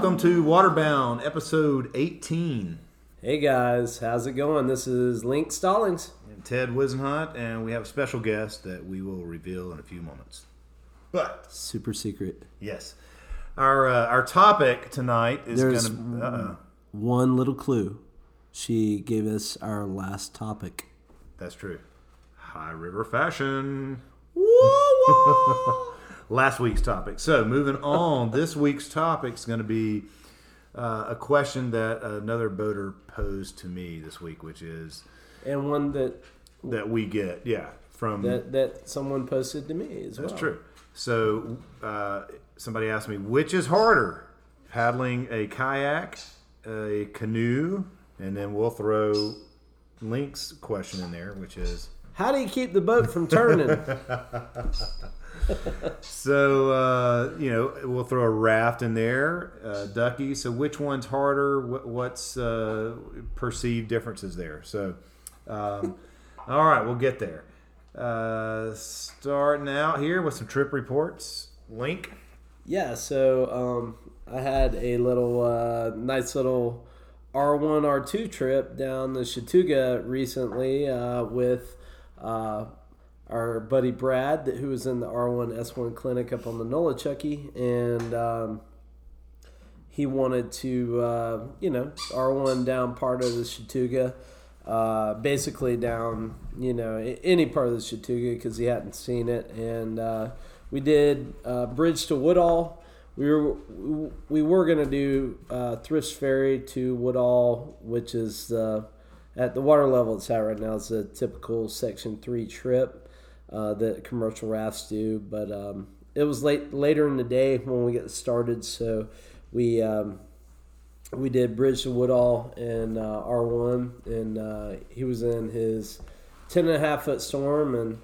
welcome to Waterbound, episode 18. Hey guys, how's it going? This is Link Stallings. And Ted Wisenhunt, and we have a special guest that we will reveal in a few moments. But Super secret. yes, our uh, our topic tonight is There's going to. Uh, one little clue. She gave us our last topic. that's true. High River Fashion. Whoa, Last week's topic. So moving on, this week's topic is going to be uh, a question that another boater posed to me this week, which is and one that that we get, yeah, from that that someone posted to me as well. That's true. So uh, somebody asked me, which is harder, paddling a kayak, a canoe, and then we'll throw Link's question in there, which is How do you keep the boat from turning? so uh, you know we'll throw a raft in there, uh, ducky. So which one's harder? What, what's uh, perceived differences there? So um, all right, we'll get there. Uh, starting out here with some trip reports. Link. yeah, so um, I had a little uh, nice little R1 R2 trip down the Chattooga recently uh, with uh, our buddy Brad, that- who was in the R1 S1 clinic up on the Nolichucky, and um, he wanted to, uh, you know, R1 down part of the Chattooga, uh, basically down, you know, any part of the Chattooga because he hadn't seen it, and uh, we did uh, Bridge to Woodall. We were we were gonna do uh, Thrift Ferry to Woodall, which is uh, at the water level it's at right now. It's a typical Section Three trip uh, that commercial rafts do, but um, it was late later in the day when we get started, so we um, we did Bridge to Woodall and uh, R1, and uh, he was in his 10 and a half foot storm, and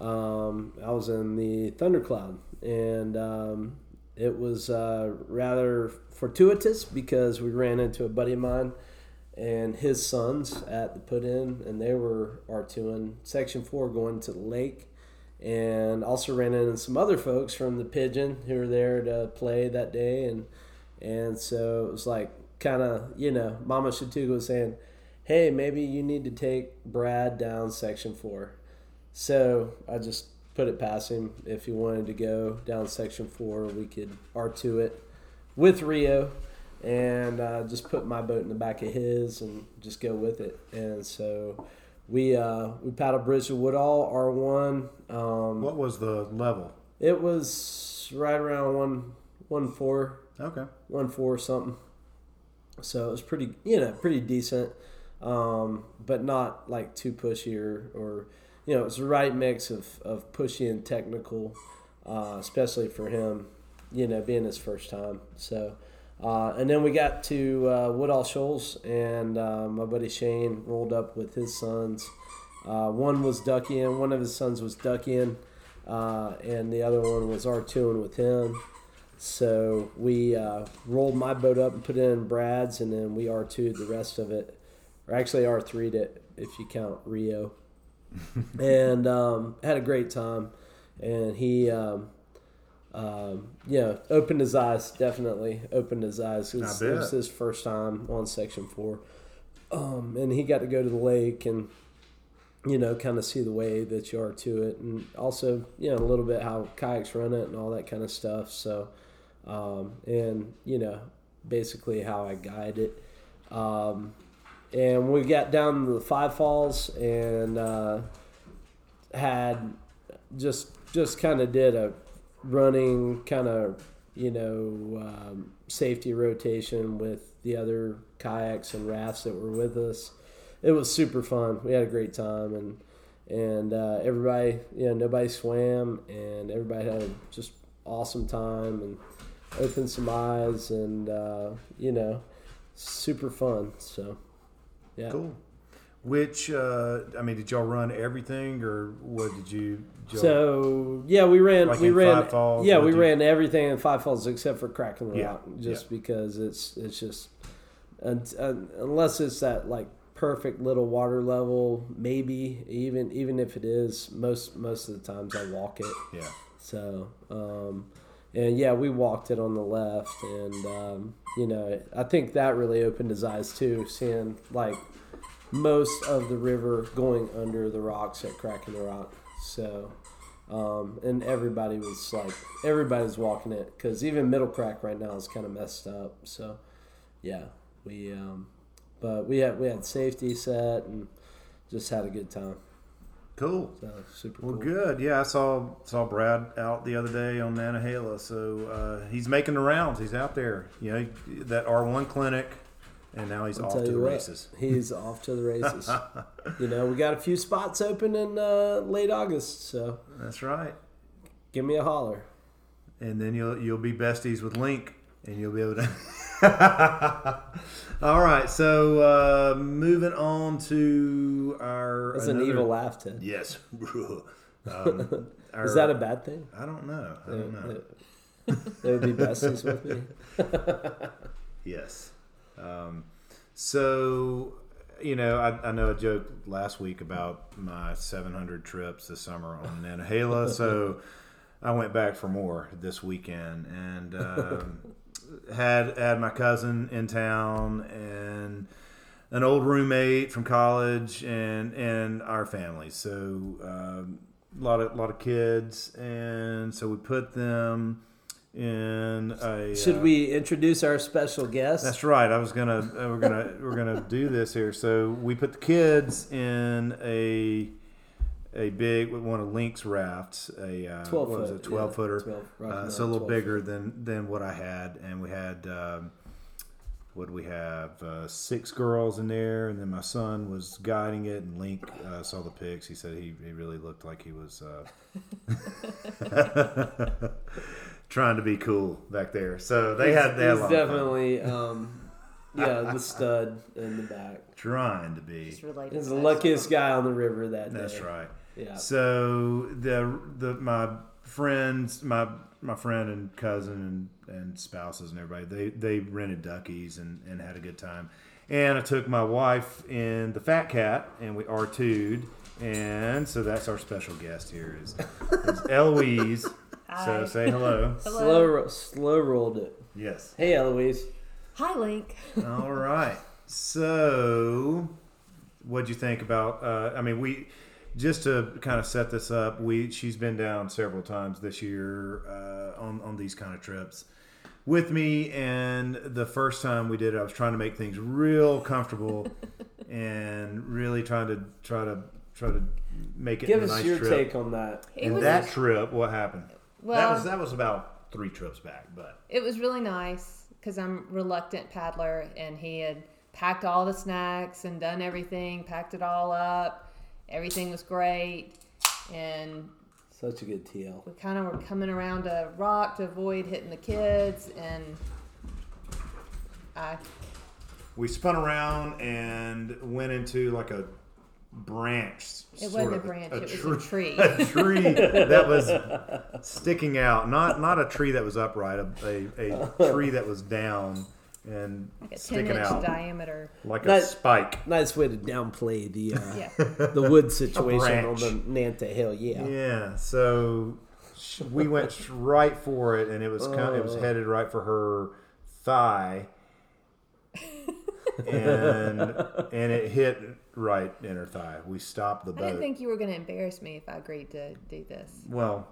um, I was in the Thundercloud, and um, it was uh, rather fortuitous because we ran into a buddy of mine and his sons at the put in, and they were R2ing Section 4 going to the lake. And also ran into some other folks from the Pigeon who were there to play that day. And and so it was like kind of, you know, Mama Chattooga was saying, hey, maybe you need to take Brad down Section 4. So I just put it past him. If he wanted to go down Section 4, we could R2 it with Rio and uh, just put my boat in the back of his and just go with it. And so we uh, we paddled Bridge to Woodall R1. Um, What was the level? it was right around one one four Okay. one four something. So it was pretty, you know, pretty decent, um, but not like too pushy or, or you know, it's the right mix of, of pushy and technical, uh, especially for him, you know, being his first time. So, uh, and then we got to uh, Woodall Shoals, and uh, my buddy Shane rolled up with his sons. Uh, one was ducking, one of his sons was ducking, uh, and the other one was R2ing with him. So we uh, rolled my boat up and put it in Brad's, and then we R2'd the rest of it. Or actually R3'd it if you count Rio. and um, had a great time. And he, um, um, yeah, opened his eyes, definitely opened his eyes. It was, it was his first time on Section 4. Um, and he got to go to the lake and you know, kind of see the way that you are to it, and also, you know, a little bit how kayaks run it and all that kind of stuff. So, um, and you know, basically how I guide it. Um, and we got down to the Five Falls and uh, had just just kind of did a running kind of you know um, safety rotation with the other kayaks and rafts that were with us it was super fun. We had a great time, and and uh, everybody, you know, nobody swam, and everybody had a just awesome time and opened some eyes, and uh, you know, super fun. So, yeah. Cool. Which uh, I mean, did y'all run everything, or what did you? Did So yeah, we ran. Like we ran. Five Falls, yeah, we you- ran everything in Five Falls except for cracking the Yeah, rock, just because it's it's just, and, and unless it's that like perfect little water level, maybe even even if it is, most most of the times I walk it. yeah. So, um, and yeah, we walked it on the left, and um, you know, I think that really opened his eyes too, seeing like most of the river going under the rocks at Crack-in-the-Rock. So, um, and everybody was like, everybody's walking it because even Middle Crack right now is kind of messed up. So, yeah, we, um, but we had we had safety set and just had a good time. Cool. So super Well, cool. good. Yeah, I saw saw Brad out the other day on Nantahala, so uh, he's making the rounds. He's out there. You know that R one clinic, and now he's I'll off to the what, races. He's off to the races. you know, we got a few spots open in uh, late August, so That's right. give me a holler. And then you'll you'll be besties with Link, and you'll be able to. All right, so uh, moving on to our. It's an evil laugh, Ted. Yes. um, our- Is that a bad thing? I don't know. I don't know. They would be besties with me. Yes. Um, so, you know, I, I know I joked last week about my 700 trips this summer on Nantahala. so I went back for more this weekend and um, had had my cousin in town and an old roommate from college and and our family. So um, a lot of lot of kids, and so we put them in a. Should uh, we introduce our special guest? that's right. I was gonna uh, we're gonna we're gonna do this here. So we put the kids in a a big one of Link's rafts, a uh, 12 what was foot, it, twelve yeah, footer. 12, Rocky uh, so a little 12 bigger than than what I had, and we had um, what we have? Uh, six girls in there, and then my son was guiding it, and Link uh, saw the pics. He said he, he really looked like he was. Trying to be cool back there, so they had they had a He's lot of fun. definitely, um, yeah, the stud in the back. trying to be. Just. He's the luckiest guy on the river that day. That's right. Yeah. So the the my friends, my my friend and cousin and, and spouses and everybody, they they rented duckies and, and had a good time. And I took my wife in the Fat Cat and we R2'd. And so that's our special guest here is, is Eloise. So say hello. hello. Slow, ro- slow rolled it. Yes. Hey, Eloise. Hi, Link. All right. So, what'd you think about? Uh, I mean, we just to kind of set this up. We she's been down several times this year uh, on on these kind of trips with me, and the first time we did it, I was trying to make things real comfortable and really trying to try to try to make it Give a us nice your trip. take on that. It And was that trip, what happened? That Well- was that was about three trips back, but it was really nice because I'm reluctant paddler, and he had packed all the snacks and done everything, packed it all up. Everything was great, and Such a good TL. we kind of were coming around a rock to avoid hitting the kids, and I we spun around and went into like a branch. It sort wasn't a of, branch, it was a tree- tree. A tree that was sticking out. Not not a tree that was upright. A, a, a tree that was down and like a 10 sticking inch out diameter. like a That- spike. Nice way to downplay the uh, Yeah. the wood situation on the Nantahala. Yeah. Yeah. So we went right for it, and it was kind it was Oh. headed right for her thigh. and and it hit right inner thigh. We stopped the boat. I didn't think you were going to embarrass me if I agreed to do this. Well,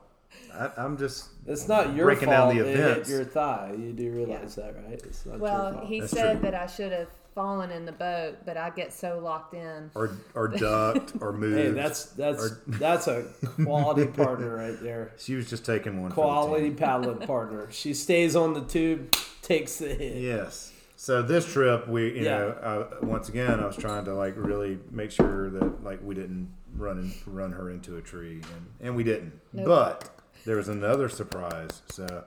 I, I'm just It's not your Breaking down fault. the it hit events. your thigh. You do realize that, right? It's not your Well, fault. he That's said true. that I should have fallen in the boat, but I get so locked in. or or ducked or moved. Hey, that's that's Or- that's a quality partner right there. she was just taking one. Quality For paddling partner. She stays on the tube, takes the the hit. Yes. So this trip, we you Yeah. know uh, once again I was trying to like really make sure that like we didn't run in, run her into a tree and and we didn't. Nope. But there was another surprise. So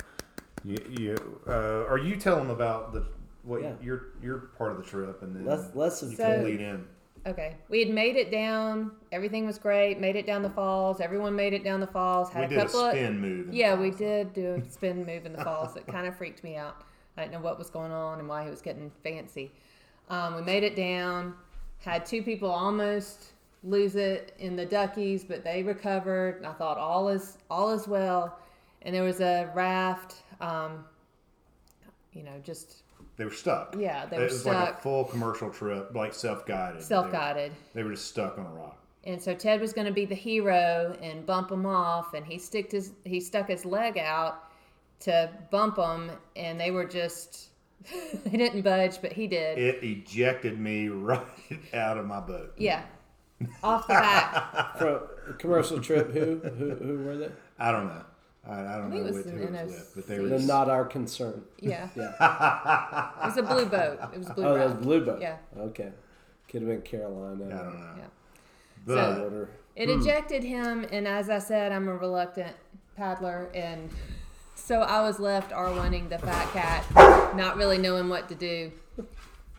you you uh, are you telling them about the what Yeah. your your part of the trip and then Let's let's you So- can lead in. Okay, we had made it down. Everything was great. Made it down the falls. Everyone made it down the falls. Had we a did a couple of spin move. in the yeah, we did do a spin move in the falls. It kind of freaked me out. I didn't know what was going on and why he was getting fancy. Um, we made it down. Had two people almost lose it in the duckies, but they recovered. And I thought all is all is well. And there was a raft um, you know, just They were stuck. Yeah, they were stuck. it were was like a full commercial trip, like self guided. self guided. They were just stuck on a rock. And so Ted was going to be the hero and bump him off, and he sticked his he stuck his leg out to bump them, and they were just they didn't budge, but he did. It ejected me right out of my boat. yeah, off the back. From a commercial trip, who who who were they? I don't know. I, I don't think know it was what, who it was with, but they were They're just, not our concern. Yeah, Yeah. it was a blue boat. It was a blue Oh, that boat. was Blue Boat. Yeah. Okay. Could have been Carolina. I don't know. Yeah. But Water. It hmm. ejected him, and as I said, I'm a reluctant paddler, and so I was left R1ing the fat cat, not really knowing what to do.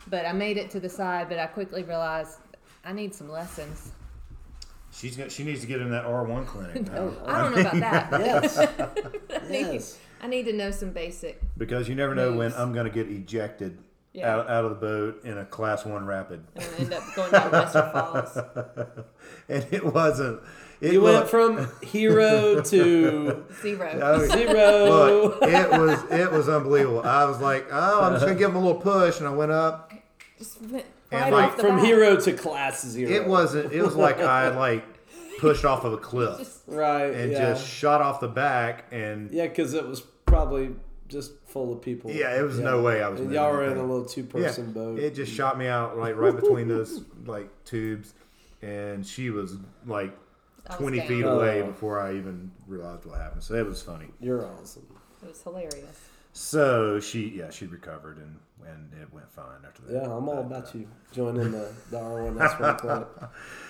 But I made it to the side, but I quickly realized I need some lessons. she's got, she needs to get in that R1 clinic now. I don't know about that. Yes. I need, yes. I need to know some basic. because you never know when I'm going to get ejected Yeah. out, out of the boat in a class one rapid. And end up going down Wesser Falls. And it wasn't. It You went from hero to Zero. Oh, zero. Look, it was it was unbelievable. I was like, oh, I'm just gonna give him a little push, and I went up. Just went And right like off the from bat. hero to class zero. It wasn't. It was like I like pushed off of a cliff Just right. and yeah. just shot off the back, and yeah, because it was probably just full of people. Yeah, it was no way I was And y'all were in a little two-person yeah, boat. it just shot me out like right between those like tubes, and she was like I was 20 down. feet away Oh. before I even realized what happened. So it was funny. You're awesome. It was hilarious. So she, yeah, she recovered and and it went fine after that. Yeah, I'm all But, about uh, you joining the, the R1 S1 clinic.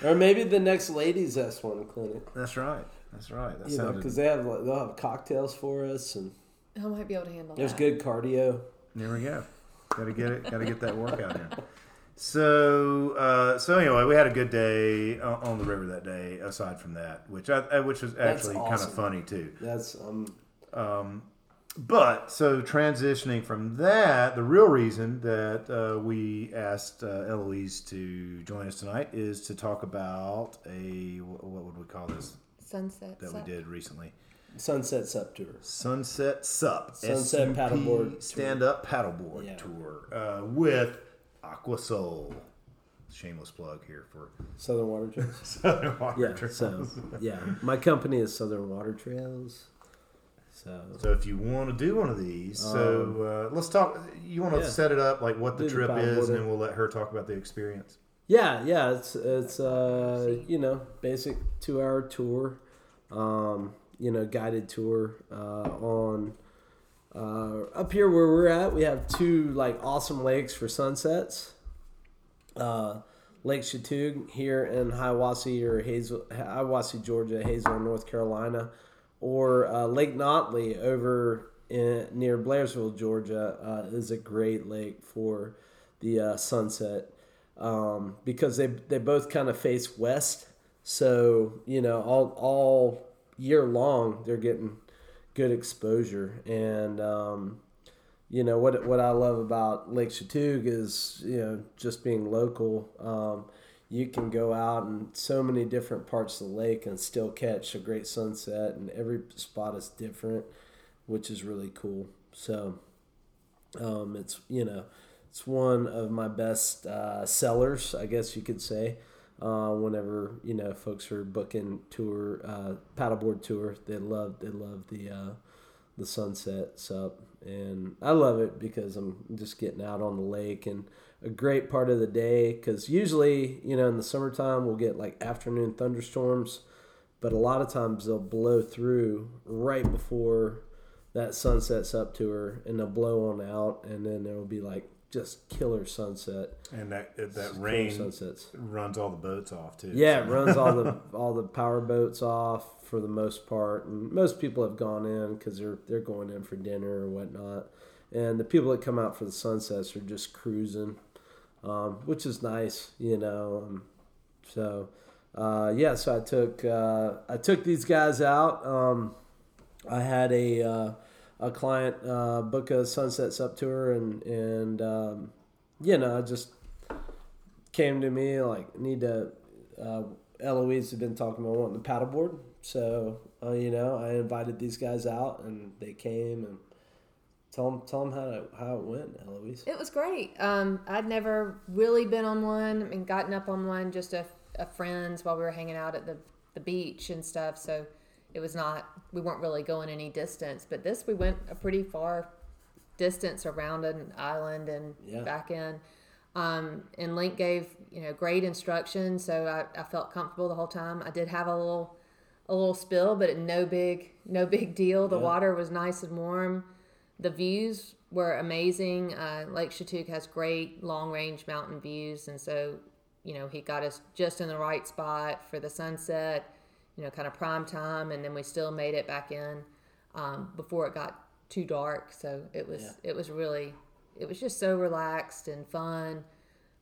Or maybe the next ladies S1 clinic. That's right. That's right. That You know, sounded. because they have like, they'll have cocktails for us, and I might be able to handle that. there's that. good cardio. There we go. Got to get it. Got to get that workout in. So, uh, so anyway, we had a good day on, on the river that day. Aside from that, which I, I- which was That's actually kind of funny too. That's um, But so transitioning from that, the real reason that uh, we asked uh, Eloise to join us tonight is to talk about a what would we call this Sunset. that sup. we did recently? Sunset Sup Tour. Sunset Sup, Sunset SUP, paddleboard tour. stand up paddleboard Yeah. tour uh, with Aqua Soul. Shameless plug here for Southern Water Trails. Southern Water yeah, Trails. so yeah, my company is Southern Water Trails. So So if you want to do one of these, so uh, let's talk. You want to Um, yeah. set it up like what the Do the trip is, and then we'll let her talk about the experience. yeah, yeah, it's it's uh you know basic two hour tour, um you know guided tour uh, on uh, up here where we're at. We have two like awesome lakes for sunsets. Uh, Lake Chatuge here in Hiawassee or Hazel, Hiawassee, Georgia, Hazel, North Carolina, or uh, Lake Nottely over in, near Blairsville, Georgia, uh, is a great lake for the uh, sunset um, because they they both kind of face west. So you know, all all year long they're getting good exposure and. Um, you know what what I love about Lake Chatuge is you know just being local. Um, you can go out in so many different parts of the lake and still catch a great sunset, and every spot is different, which is really cool. So um, it's you know it's one of my best uh, sellers, I guess you could say. Uh, whenever you know folks are booking tour uh, paddleboard tour, they love they love the uh, the sunset. Sup and i love it because i'm just getting out on the lake and a great part of the day because usually you know in the summertime we'll get like afternoon thunderstorms but a lot of times they'll blow through right before that sunsets up to her and they'll blow on out and then there will be like just killer sunset And that that rain sunsets runs all the boats off too. yeah, it runs all the all the power boats off for the most part, and most people have gone in because they're they're going in for dinner or whatnot, and the people that come out for the sunsets are just cruising, um, which is nice, you know. Um, so, uh, yeah, so I took uh, I took these guys out. Um, I had a uh, a client uh, book a sunset sup tour, and and um, you know, just came to me like need to. Uh, Eloise had been talking about wanting the paddleboard, so uh, you know I invited these guys out, and they came, and tell them tell them how to, how it went, Eloise. It was great. Um, I'd never really been on one. I mean, gotten up on one just a, a friends while we were hanging out at the, the beach and stuff. So it was not, we weren't really going any distance. But this, we went a pretty far distance around an island and Yeah. back in. Um, and Link gave, you know, great instruction, So I, I felt comfortable the whole time. I did have a little, a little spill, but no big, no big deal. The Yeah. water was nice and warm. The views were amazing. Uh, Lake Chatuge has great long range mountain views, and so you know he got us just in the right spot for the sunset. You know, kind of prime time, and then we still made it back in um, before it got too dark. So it was Yeah. it was really it was just so relaxed and fun.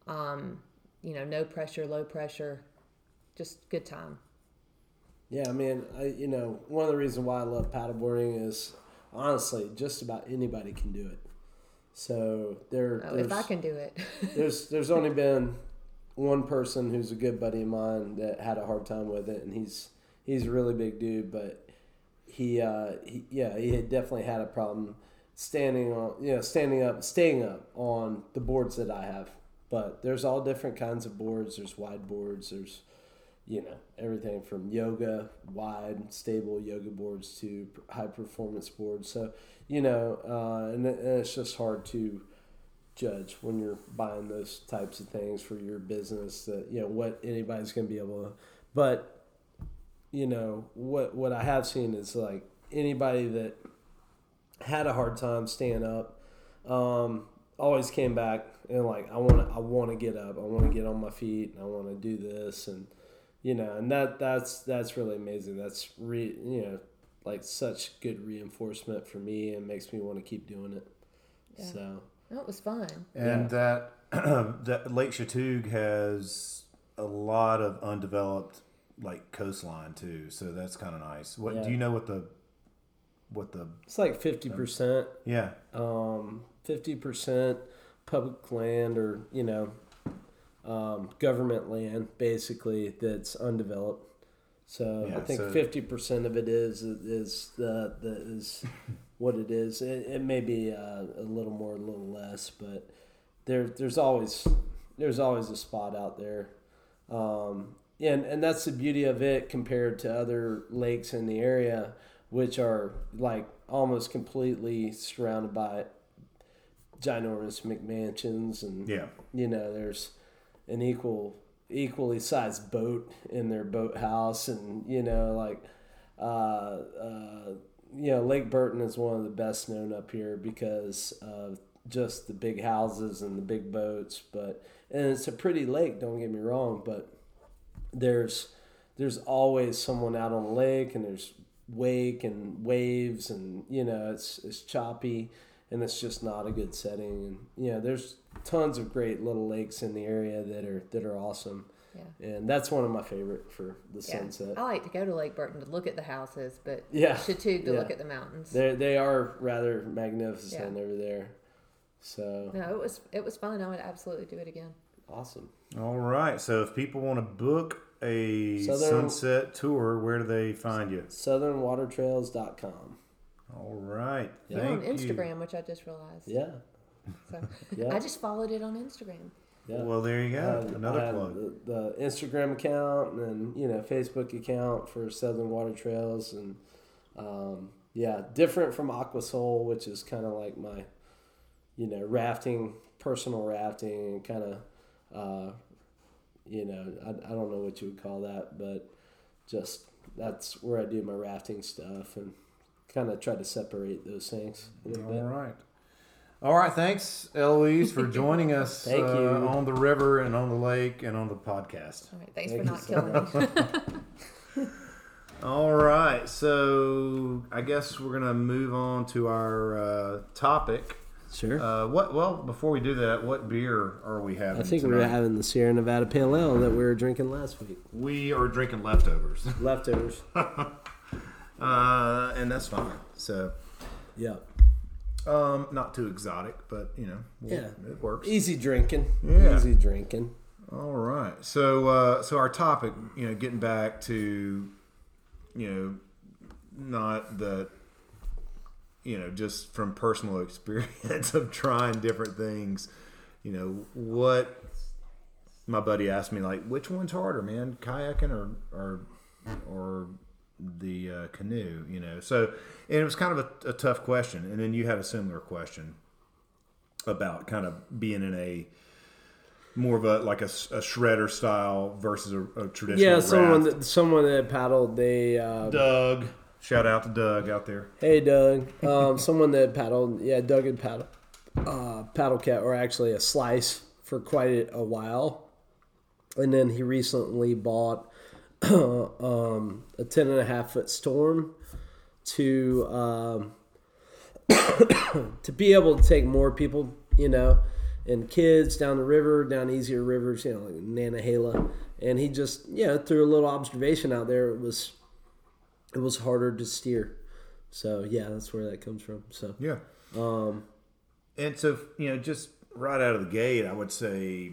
Um, you know, no pressure, low pressure, just good time. Yeah, I mean, I you know one of the reasons why I love paddleboarding is honestly just about anybody can do it. So there, Oh, if I can do it, there's there's only been one person who's a good buddy of mine that had a hard time with it, and he's he's a really big dude, but he, uh, he yeah, he had definitely had a problem standing on, you know, standing up, staying up on the boards that I have. But there's all different kinds of boards. There's wide boards. There's you know everything from yoga wide stable yoga boards to high performance boards so you know uh, and, and it's just hard to judge when you're buying those types of things for your business that you know what anybody's going to be able to but you know what what i have seen is like anybody that had a hard time staying up um, always came back and like i want to i want to get up. I want to get on my feet and i want to do this and you know and that that's that's really amazing. That's re you know like such good reinforcement for me and makes me want to keep doing it. Yeah. so. That was fun. And that that Lake Chatuge has a lot of undeveloped like coastline too, so that's kind of nice. What Yeah. do you know? What the what the it's like 50% yeah um, 50% public land or you know um, government land basically that's undeveloped so Yeah, i think so- 50% of it is is the, the is what it is it, it may be uh, a little more a little less but there there's always there's always a spot out there um, and and that's the beauty of it compared to other lakes in the area which are like almost completely surrounded by ginormous McMansions and yeah. you know there's an equal equally sized boat in their boathouse and you know like uh, uh, you know Lake Burton is one of the best known up here because of just the big houses and the big boats but and it's a pretty lake don't get me wrong but there's there's always someone out on the lake and there's wake and waves and you know it's it's choppy and it's just not a good setting and you know there's tons of great little lakes in the area that are that are awesome Yeah. and that's one of my favorite for the Yeah. sunset I like to go to Lake Burton to look at the houses, but Yeah. Chatuge to Yeah. look at the mountains. they they are rather magnificent over there so No, it was it was fun. I would absolutely do it again. Awesome all right. So if people want to book a Southern- sunset tour, where do they find you? southernwatertrails.com All right, Yeah. You're on thank you. Instagram, which I just realized. yeah So Yeah. I just followed it on Instagram. yeah Well, there you go. Uh, Another plug. The, the Instagram account and you know Facebook account for Southern Water Trails and um, yeah, different from Aquasol, which is kind of like my you know rafting, personal rafting, and kind of uh, you know I, I don't know what you would call that, but just that's where I do my rafting stuff and kind of try to separate those things a little All bit. right. All right. Thanks, Eloise, for joining us Thank uh, you. on the river and on the lake and on the podcast. All right, thanks Thank for you not so killing me. All right. So I guess we're gonna move on to our uh, topic. Sure. Uh, what? Well, before we do that, what beer are we having? I think we're having the Sierra Nevada Pale Ale that we were drinking last week. We are drinking leftovers, Leftovers. uh, and that's fine. So, yeah. um, not too exotic, but you know, Yeah. it works. Easy drinking. Yeah. Easy drinking. All right. So, uh, so our topic, you know, getting back to, you know, not the you know, just from personal experience of trying different things, you know, what my buddy asked me like, which one's harder, man, kayaking or or or the uh, canoe, you know? So, and it was kind of a, a tough question. And then you had a similar question about kind of being in a more of a like a, a shredder style versus a, a traditional. Yeah, raft. someone that someone that paddled. They uh, Doug, shout out to Doug out there. hey Doug, um, someone that paddled. Yeah, Doug had paddled uh, paddle cat or actually a slice for quite a while, and then he recently bought um, a ten and a half foot storm to um, to be able to take more people, you know, and kids down the river, down easier rivers, you know, like Nantahala. And he just, yeah, threw a little observation out there. It was, it was harder to steer. So yeah, that's where that comes from. So Yeah. um, And so, you know, just right out of the gate, I would say,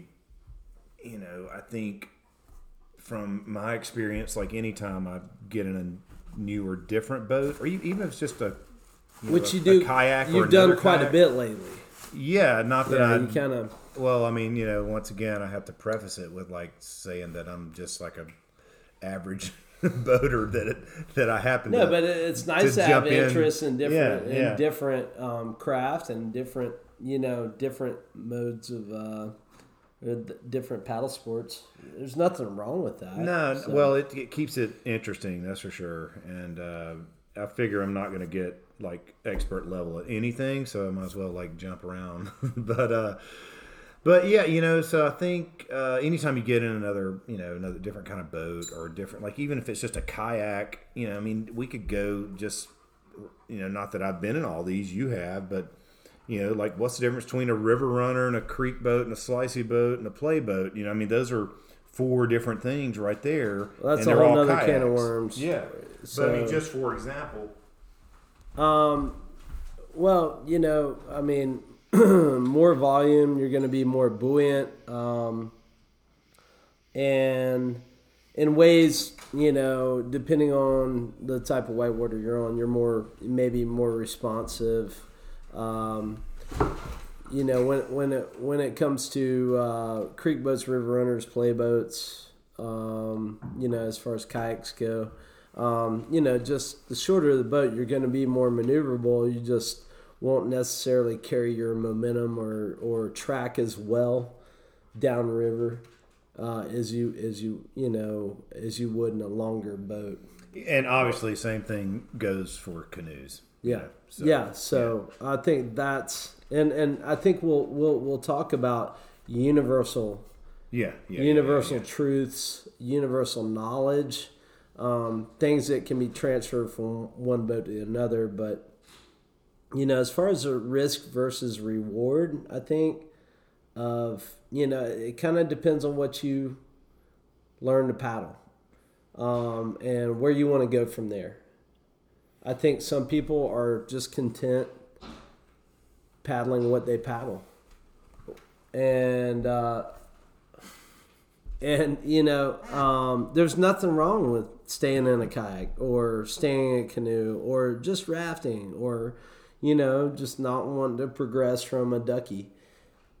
you know, I think from my experience, like anytime I get in a new or different boat, or even if it's just a, you know, which a- you do a kayak, you've done quite a bit lately. Yeah, not that Yeah, I kind of. Well, I mean, you know, once again, I have to preface it with like saying that I'm just like a average boater that it, that I happen No, to. but it's nice to to, have jump in. in different Yeah, yeah. in different um, craft and different you know different modes of uh, different paddle sports. There's nothing wrong with that. no, So- well, it, it keeps it interesting, that's for sure. And uh, I figure I'm not going to get like expert level at anything, so I might as well like jump around. but uh, but yeah, you know, so I think uh, anytime you get in another, you know, another different kind of boat or different, like even if it's just a kayak, you know, I mean, we could go just, you know, not that I've been in all these, you have, but you know, like what's the difference between a river runner and a creek boat and a slicey boat and a play boat? You know, I mean, those are four different things right there. Well, that's and a whole all nother can of worms. Yeah. So, I mean, just for example, Um, well, you know, I mean, more volume, you're going to be more buoyant, um, and in ways, you know, depending on the type of whitewater you're on, you're more maybe more responsive. Um, you know, when when it when it comes to uh, creek boats, river runners, play boats, um, you know, as far as kayaks go, um, you know, just the shorter the boat, you're going to be more maneuverable. You just won't necessarily carry your momentum or, or track as well downriver uh, as you as you you know as you would in a longer boat. and obviously, same thing goes for canoes. you Yeah, know, so- yeah. So I think that's and and I think we'll we'll we'll talk about universal yeah, yeah, universal yeah, yeah. truths, universal knowledge, um, things that can be transferred from one boat to another. But you know, as far as the risk versus reward, I think of you know it kind of depends on what you learn to paddle um, and where you want to go from there. I think some people are just content paddling what they paddle, and uh, and you know, um, there's nothing wrong with staying in a kayak or staying in a canoe or just rafting or you know just not wanting to progress from a ducky.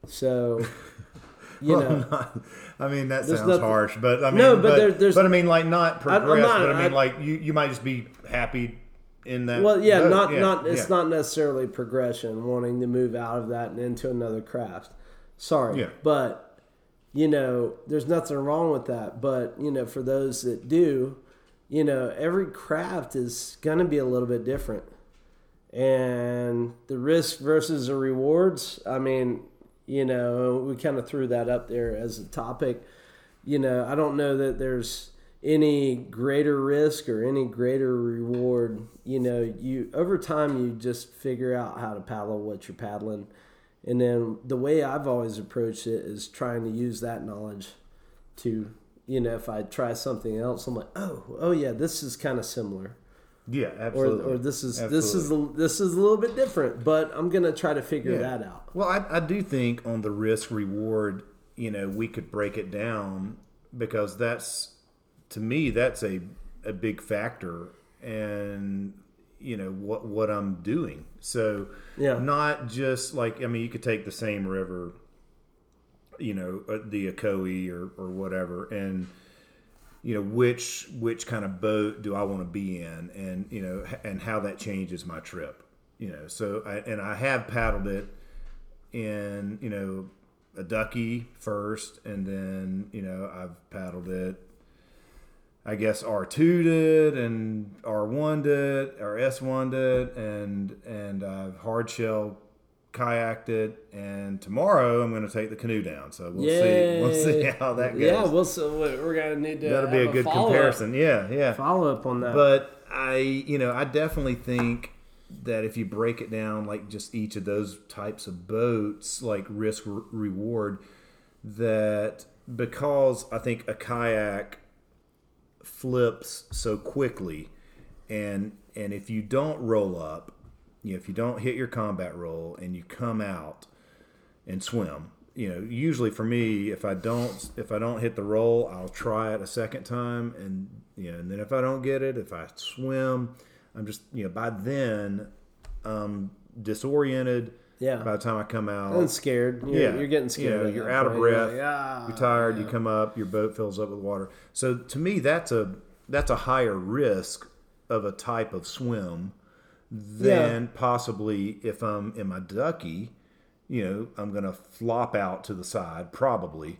So you Well, know, not- I mean that sounds nothing- harsh, but I mean, No, but, but there- there's- but I mean, like not progress, not- but I mean, I- like you, you might just be happy in that. well, yeah, not Yeah, not it's not necessarily progression, wanting to move out of that and into another craft. Sorry, Yeah. but you know, there's nothing wrong with that. But you know, for those that do, you know, every craft is gonna be a little bit different, and the risk versus the rewards. I mean, you know, we kind of threw that up there as a topic. You know, I don't know that there's any greater risk or any greater reward. You know, you over time you just figure out how to paddle what you're paddling. And then the way I've always approached it is trying to use that knowledge to, you know, if I try something else, I'm like, oh, oh yeah, this is kind of similar, Yeah, or absolutely. or this is this is a, this is a little bit different, but I'm gonna try to figure Yeah. that out. Well, I, I do think on the risk reward, you know, we could break it down because that's to me that's a a big factor, and you know what what I'm doing. So Yeah. not just like I mean, you could take the same river, you know, uh, the Ocoee or or whatever, and you know which which kind of boat do I want to be in, and you know, and how that changes my trip. You know, so I, and I have paddled it in you know a ducky first, and then you know I've paddled it. I guess R two did, and R one did, or S one did, and and I've hard shell kayaked it, and tomorrow I'm going to take the canoe down. So we'll see. We'll see how that goes. Yeah, we'll see. We're gonna need to. That'll be a good comparison. Yeah, yeah. Follow up on that. But I, you know, I definitely think that if you break it down, like just each of those types of boats, like risk re- reward, that because I think a kayak flips so quickly, and and if you don't roll up, you know, if you don't hit your combat roll and you come out and swim, you know, usually for me, if I don't if I don't hit the roll, I'll try it a second time, and you know, and then if I don't get it, if I swim, I'm just you know by then I'm disoriented. Yeah. By the time I come out, I'm scared. You're, yeah, you're getting scared. You know, you're out of point. You're breath. like, "Ah." you're tired. You come up. Your boat fills up with water. So to me, that's a that's a higher risk of a type of swim than possibly if I'm in my ducky. You know, I'm gonna flop out to the side. Probably,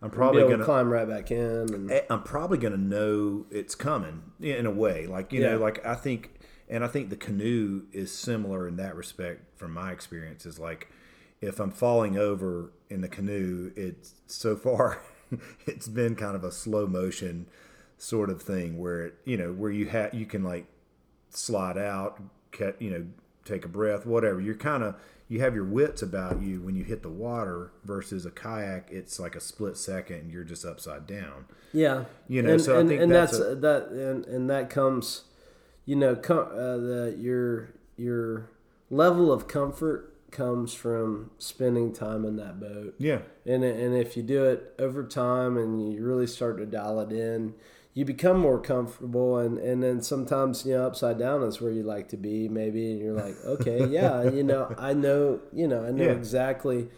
I'm probably gonna. climb right back in. And, I'm probably gonna know it's coming in a way. Like you Yeah. know, like I think, and I think the canoe is similar in that respect. From my experience, is like if I'm falling over in the canoe, it's so far it's been kind of a slow motion sort of thing where it you know where you have you can like slide out, you know, take a breath, whatever. You're kind of you have your wits about you when you hit the water versus a kayak. It's like a split second, and you're just upside down. yeah, You know, and, so I think and that's that's, a- that, and, and that comes, you know, com- uh, the your your level of comfort comes from spending time in that boat. Yeah, And and if you do it over time and you really start to dial it in, you become more comfortable. And and then sometimes you know upside down is where you like to be maybe, and you're like, okay, yeah, you know, I know, you know, I know Yeah. exactly,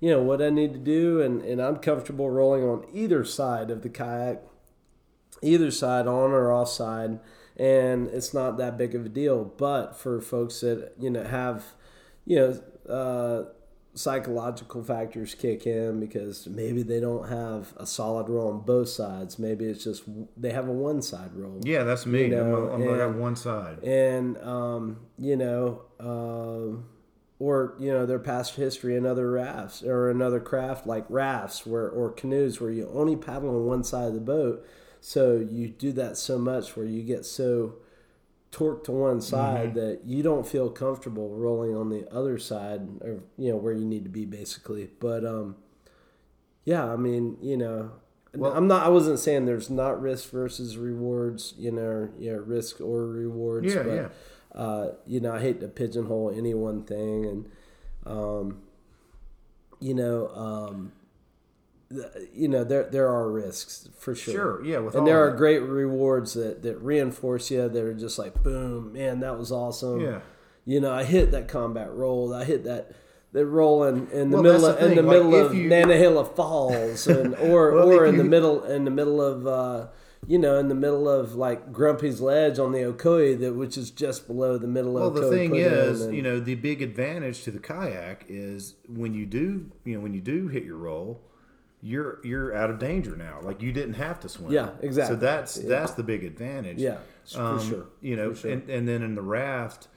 you know, what I need to do, and and I'm comfortable rolling on either side of the kayak, either side on or off side. And it's not that big of a deal, but for folks that you know have, you know, uh, psychological factors kick in because maybe they don't have a solid role on both sides. Maybe it's just they have a one side role. yeah, that's me. You know, I'm, I'm gonna have and- one side. And, um, you know, um, or, you know, their past history in other rafts or another craft like rafts where, or canoes where you only paddle on one side of the boat. So you do that so much where you get so torqued to one side that you don't feel comfortable rolling on the other side or you know where you need to be basically but um yeah i mean you know Well- i'm not i wasn't saying there's not risk versus rewards you know yeah risk or rewards Yeah, but yeah. uh you know i hate to pigeonhole any one thing and um you know um you know there there are risks for sure Sure, yeah, with and there are that. great rewards that that reinforce you that are just like boom man that was awesome Yeah. you know i hit that combat roll i hit that that roll in, in the Well, middle of the in the like, middle of you- Nantahala Falls and or Well, or in the middle in the middle of uh, you know in the middle of like Grumpy's Ledge on the Ocoee that which is just below the middle Well, of the thing is, and- you know, the big advantage to the kayak is when you do, you know, when you do hit your roll, you're you're out of danger now. Like you didn't have to swim. Yeah, exactly. So that's that's the big advantage. yeah for Um, sure You know, sure. and, and then in the raft,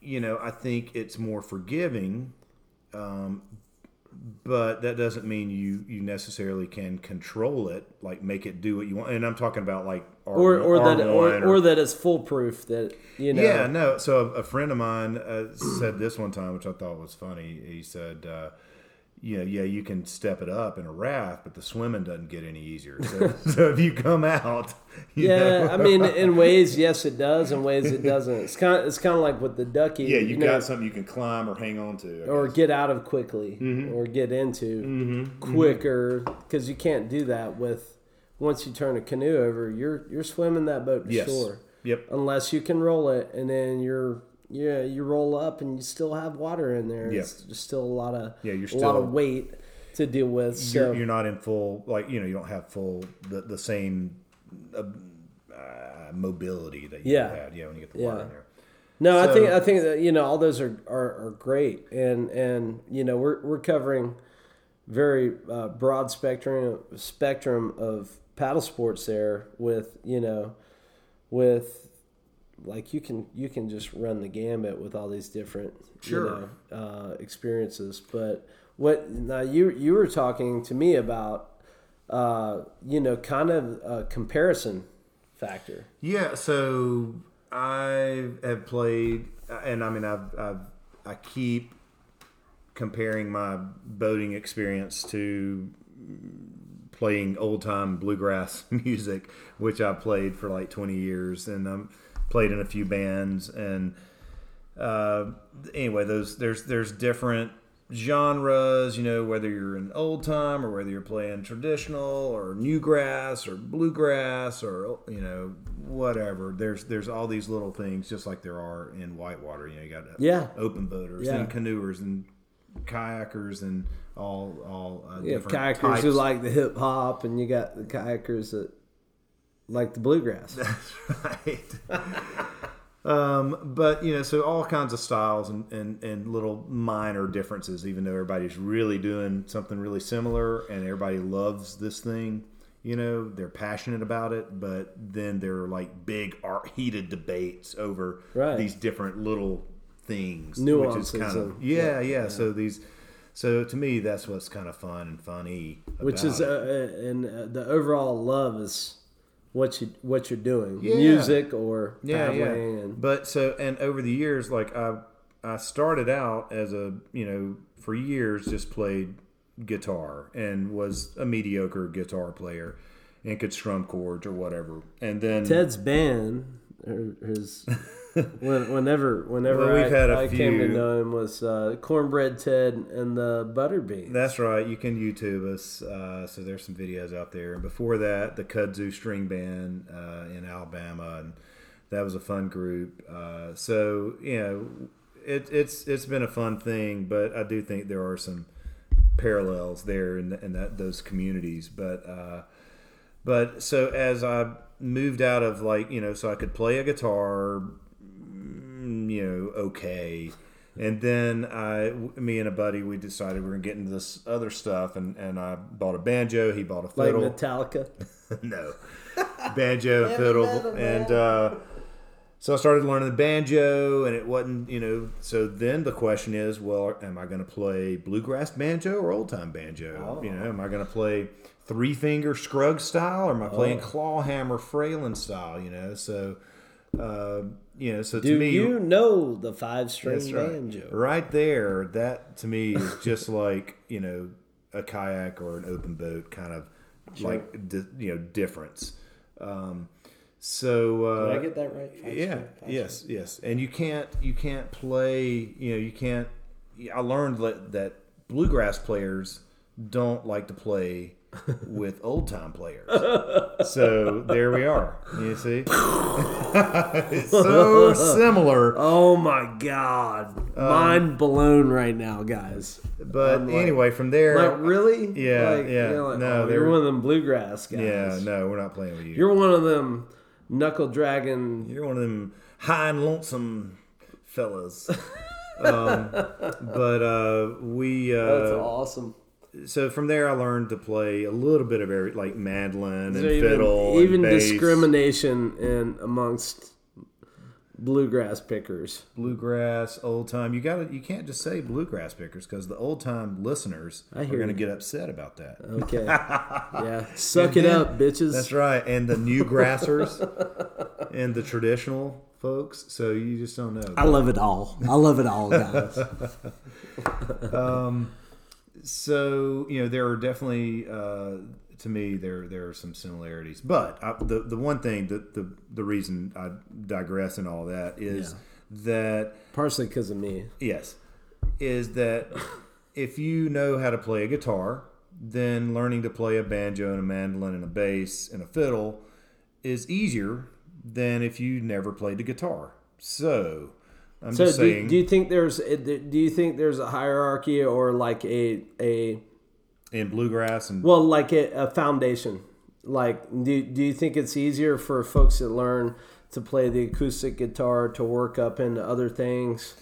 you know, I think it's more forgiving, um, but that doesn't mean you you necessarily can control it, like make it do what you want. And I'm talking about like R, or or that or, R1 or that it's foolproof that you know yeah, no. So a, a friend of mine uh, said this one time, which I thought was funny. He said, uh, "You know, yeah, you can step it up in a raft, but the swimming doesn't get any easier. So, so if you come out, you yeah, know- I mean, in ways, yes, it does. In ways, it doesn't. It's kind of, it's kind of like with the ducky. yeah, you, know, got something you can climb or hang on to. I or guess. get out of quickly, Mm-hmm. or get into quicker, because you can't do that with once you turn a canoe over. You're you're swimming that boat to Yes. shore. Yep. unless you can roll it, and then you're yeah you roll up and you still have water in there. Yeah. It's just still a lot of Yeah, you're still, a lot of weight to deal with. So You're, you're not in full like you know you don't have full the the same uh, uh, mobility that you Yeah. had yeah when you get the water Yeah. in there. No, I think I think that you know all those are, are, are great, and and you know we're we're covering very uh, broad spectrum spectrum of paddle sports there with you know with like you can you can just run the gambit with all these different Sure. you know, uh, experiences. But what now you you were talking to me about uh, you know kind of a comparison factor. Yeah, so I have played, and I mean, I've, I've I keep comparing my boating experience to playing old time bluegrass music, which I played for like twenty years, and I'm played in a few bands, and uh, anyway, those there's there's different genres, you know, whether you're in old time or whether you're playing traditional or new grass or bluegrass or you know whatever. There's there's all these little things just like there are in whitewater. You know, you got Yeah. open boaters Yeah. and canoers and kayakers and all all uh, Yeah, kayakers types. who like the hip hop, and you got the kayakers that like the bluegrass. That's right. um, but you know, so all kinds of styles and, and, and little minor differences, even though everybody's really doing something really similar and everybody loves this thing, you know, they're passionate about it, but then there are like big art heated debates over Right. these different little things. Nuances which is kind of and- yeah, yeah, So these so to me that's what's kind of fun and funny. which is uh, uh, and uh, the overall love is what you what you're doing, Yeah. music or yeah, yeah. and But so and over the years, like I I started out as a you know for years just played guitar and was a mediocre guitar player and could strum chords or whatever. And then Ted's band, his when, whenever whenever Well, we've I, had a I came to know him was uh, Cornbread Ted and the Butterbean. That's right. You can YouTube us. Uh, so there's some videos out there. And before that, the Kudzu String Band uh, in Alabama, and that was a fun group. Uh, so you know, it, it's it's been a fun thing, but I do think there are some parallels there in, in that those communities. But uh, but so as I moved out of like you know, so I could play a guitar, you know, okay. And then I, me and a buddy, we decided we were gonna get into this other stuff, and, and I bought a banjo. He bought a fiddle. like. Metallica. no, banjo, Heavy fiddle, metal, and uh, so I started learning the banjo, and it wasn't, you know. So then the question is, well, am I going to play bluegrass banjo or old time banjo? You know, am I going to play three finger Scruggs style, or am I playing Oh. claw hammer Fralin style? You know, so uh, you know, so Do to me, you know the five string right. banjo? Right there, that to me is just like you know a kayak or an open boat kind of like di- you know difference. Um, so uh, Did I get that right? Five yeah, string, yes, yes, and you can't you can't play. You know, you can't. I learned that that bluegrass players don't like to play with old time players. so there we are. You see, it's so similar. Oh my god, Um, mind blown right now, guys. But like- anyway, from there, Like really? Yeah, Like, yeah. No, oh, they're- you're one of them bluegrass guys. yeah, no, we're not playing with you. You're one of them knuckle dragon. You're one of them high and lonesome fellas. um, but uh, we That's uh, awesome. So from there I learned to play a little bit of every like mandolin and Is there even, fiddle, even and bass, discrimination in amongst bluegrass pickers. bluegrass, old time. You got to You can't just say bluegrass pickers because the old time listeners I are going to you. get upset about that. Okay. yeah. Suck And it then- up, bitches. That's right, and the new grassers and the traditional folks. So you just don't know. I love it all. I love it all, guys. Um, so you know there are definitely uh, to me there there are some similarities but I, the the one thing that the the reason I digress and all that is that Partially because of me. yes is that if you know how to play a guitar then learning to play a banjo and a mandolin and a bass and a fiddle is easier than if you never played the guitar. So I'm So just do, saying do you think there's do you think there's a hierarchy or like a a in bluegrass and well like a, a foundation? Like do do you think it's easier for folks that learn to play the acoustic guitar to work up into other things?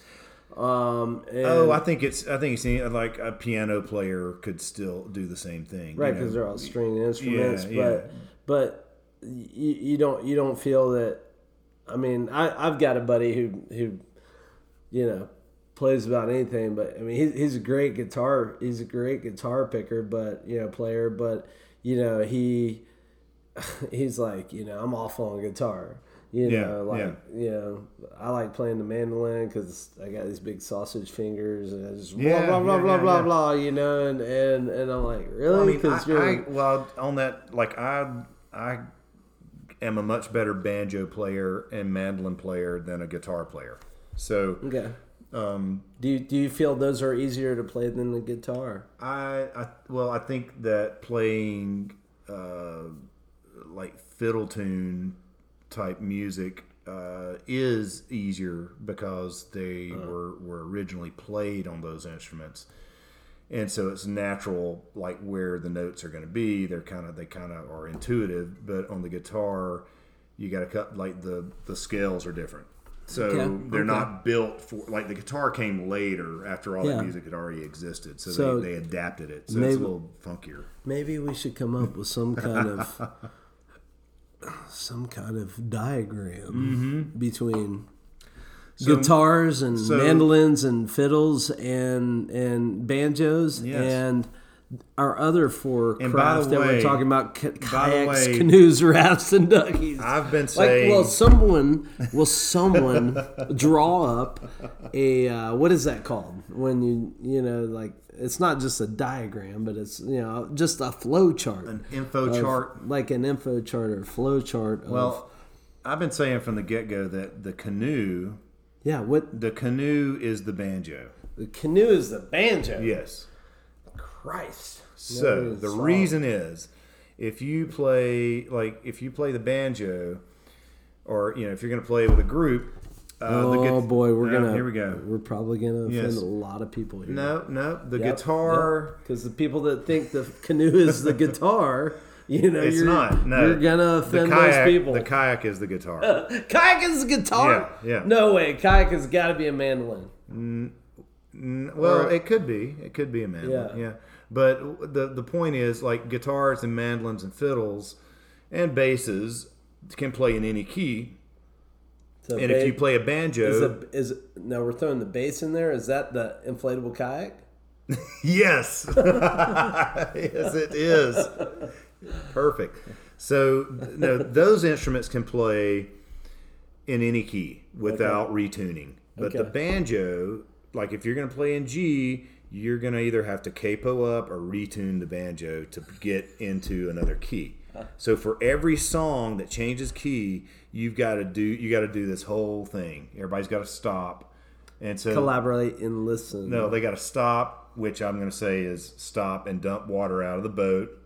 Um, and, Oh, I think it's. I think it's like a piano player could still do the same thing, right because they're all stringed instruments, Yeah, but but you, you don't you don't feel that. I mean, I I've got a buddy who who you know plays about anything, but I mean he's he's a great guitar he's a great guitar picker, but you know player, but you know he he's like you know I'm awful on guitar. You Yeah, know, like yeah. you know, I like playing the mandolin because I got these big sausage fingers and I just Yeah, blah blah blah blah blah blah. You know, and and and I'm like, really? mean, I, Because you're I, well, on that, like I, I am a much better banjo player and mandolin player than a guitar player. So okay. um, Do you do you feel those are easier to play than the guitar? I, I, well, I think that playing uh, like fiddle tune type music uh, is easier because they were were originally played on those instruments, and so it's natural, like where the notes are going to be. They're kind of they kind of are intuitive, but on the guitar, you got to cut like the the scales are different. So Okay, they're okay. not built for like the guitar came later after all Yeah. that music had already existed. So, So they, they adapted it. So it's a little funkier. Maybe we should come up with some kind of some kind of diagram mm-hmm. between So- guitars and so- mandolins and fiddles and and banjos Yes. and our other four And crafts that we're talking about ca- kayaks, way- canoes, rafts, and duckies. I've been Like, saying well, someone will someone draw up a uh, what is that called when you you know like it's not just a diagram, but it's you know just a flow chart, an info of- chart. like an info chart or flow chart. Of, Well, I've been saying from the get go that the canoe, yeah, what the canoe is the banjo. the canoe is the banjo. Yes. Christ. So the saw reason is, if you play like if you play the banjo, or you know if you're going to play with a group. Uh, Oh gu- boy, we're No, gonna here we go. We're probably gonna offend Yes. a lot of people here. No, no, the guitar. because the people that think the canoe is the guitar, you know, It's you're, not. No, you're gonna offend kayak, those people. The kayak is the guitar. kayak is the guitar. Yeah, yeah. No way, kayak has got to be a mandolin. N- Well, Or- it could be. It could be a mandolin. Yeah. Yeah. But the the point is, like guitars and mandolins and fiddles and basses can play in any key. So And ba- if you play a banjo, is it is now we're throwing the bass in there? Is that the inflatable kayak? yes, yes, it is perfect. So no, those instruments can play in any key without retuning. But the banjo, like if you're going to play in G, you're going to either have to capo up or retune the banjo to get into another key. So for every song that changes key, you've got to do you got to do this whole thing. Everybody's got to stop, and so Collaborate and listen. no, they got to stop, which I'm going to say is stop and dump water out of the boat.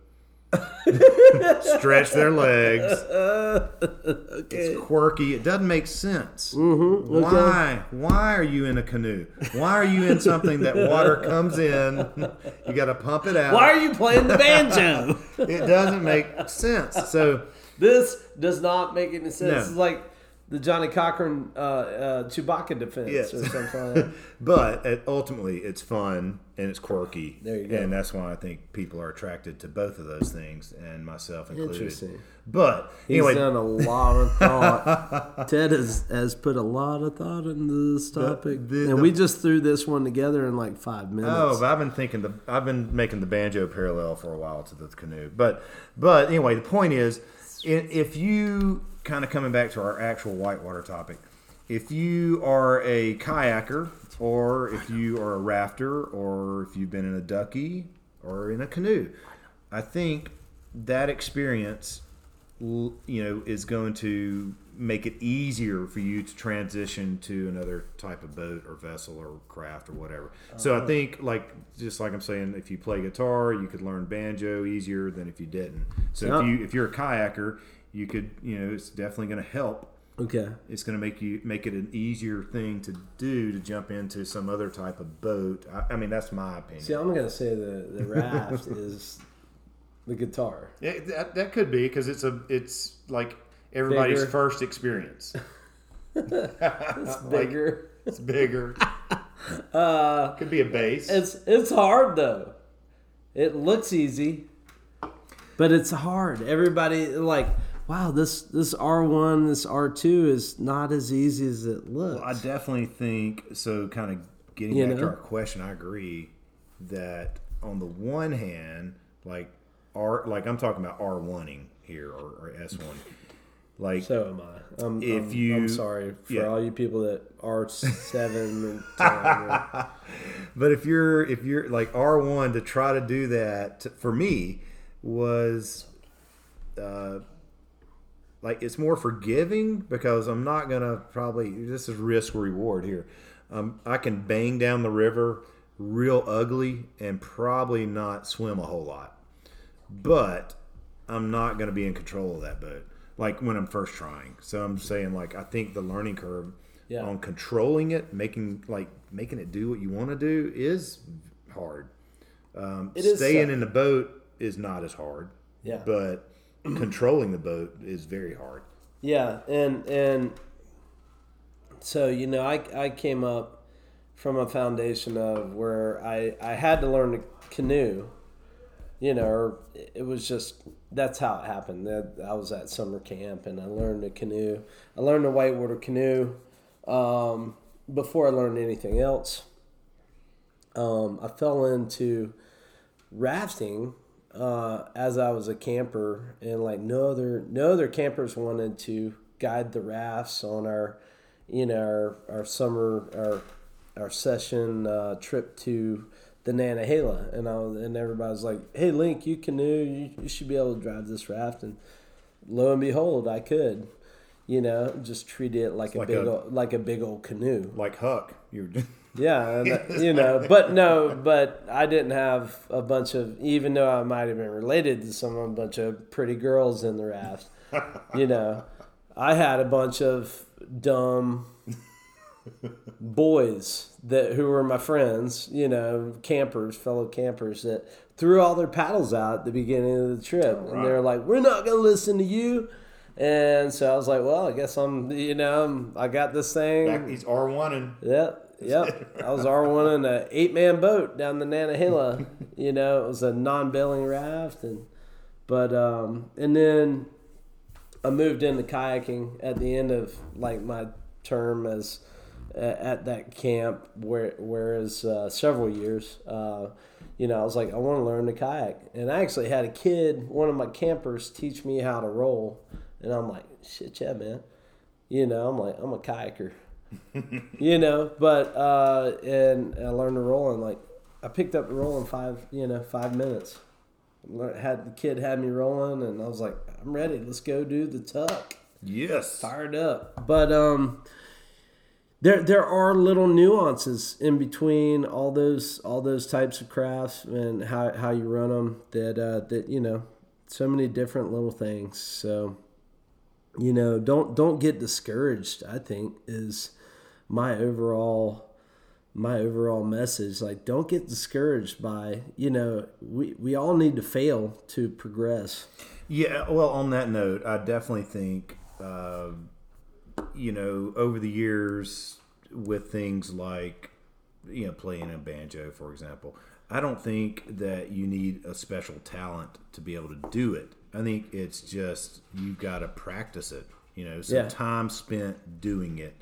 Stretch their legs. okay. It's quirky. It doesn't make sense. Mm-hmm. Why? Why are you in a canoe? Why are you in something that water comes in? You got to pump it out. Why are you playing the banjo? It doesn't make sense. So this does not make any sense. No. It's like the Johnnie Cochran uh, uh, Chewbacca defense Yes. or something like that. but it, ultimately it's fun and it's quirky There you go. and that's why i think people are attracted to both of those things and myself included Interesting. but He's anyway done a lot of thought. Ted has, has put a lot of thought into this topic, the- and the- we just threw this one together in like five minutes. Oh, but I've been thinking the I've been making the banjo parallel for a while to the canoe. But but anyway, the point is, if you kind of coming back to our actual whitewater topic, if you are a kayaker, or if you are a rafter, or if you've been in a ducky or in a canoe, I think that experience, you know, is going to make it easier for you to transition to another type of boat or vessel or craft or whatever. So I uh-huh. think like just like I'm saying, if you play guitar, you could learn banjo easier than if you didn't. So Yeah. if you if you're a kayaker, you could you know it's definitely going to help. Okay. It's going to make you make it an easier thing to do to jump into some other type of boat. I, I mean that's my opinion. See, I'm gonna say the the raft is the guitar. Yeah, that, that could be because it's a it's like everybody's Bigger. first experience. It's Like- bigger. It's bigger. Uh, Could be a bass. it's it's hard though. It looks easy, but it's hard. Everybody like, wow, this this R one, this R two is not as easy as it looks. I definitely think so. Kind of getting You back to our question, I agree that on the one hand, like R, like I'm talking about R oneing here or, or S one, like so am I. I'm, If I'm, you- I'm sorry for yeah. all you people that are seven. But if you're if you're like R one to try to do that for me was uh like it's more forgiving because I'm not gonna probably this is risk reward here. Um, I can bang down the river real ugly and probably not swim a whole lot, but I'm not gonna be in control of that boat like when I'm first trying. So I'm saying like I think the learning curve Yeah. on controlling it, making like making it do what you want to do is hard. Um, It is staying tough. in the boat is not as hard, Yeah. but controlling the boat is very hard. Yeah, and and so you know, I I came up from a foundation of where I I had to learn to canoe. You know, it was just that's how it happened. I was at summer camp and I learned to canoe. I learned to whitewater canoe um, before I learned anything else. Um, I fell into rafting uh, as I was a camper, and like no other no other campers wanted to guide the rafts on our, you know, our, our summer our our session uh, trip to the Nantahala, and I was, and everybody was like, "Hey, Link, you canoe, you, you should be able to drive this raft." And lo and behold, I could. You know, just treat it like a like big a- old, like a big old canoe. Like Huck, you're Yeah, that- you know, but no, but I didn't have a bunch of, even though I might have been related to some a bunch of pretty girls in the raft. You know, I had a bunch of dumb boys that who were my friends. You know, campers, fellow campers that threw all their paddles out at the beginning of the trip, oh, and they're like, "We're not going to listen to you." And so I was like, "Well, I guess I'm, you know, I'm, I got this thing." back. He's R one and Yep, yep. I was R one in an eight man boat down the Nantahala. you know, it was a non bailing raft, and but um, and then I moved into kayaking at the end of like my term as at that camp, where whereas uh, several years. Uh, you know, I was like, I want to learn to kayak, and I actually had a kid, one of my campers, teach me how to roll, and I'm like, shit, yeah, man. You know, I'm like, I'm a kayaker you know but uh and i learned to roll in like i picked up the roll in five you know five minutes. Had the kid had me rolling and i was like i'm ready. Let's go do the tuck. Yes, fired up. But um there there are little nuances in between all those all those types of crafts and how how you run them that uh that you know so many different little things. So you know don't don't get discouraged i think is my overall my overall message like don't get discouraged by you know we we all need to fail to progress Yeah, well, on that note, I definitely think, uh, you know, over the years with things like, you know, playing a banjo, for example, I don't think that you need a special talent to be able to do it. I think it's just you've got to practice it, you know, so Yeah. time spent doing it.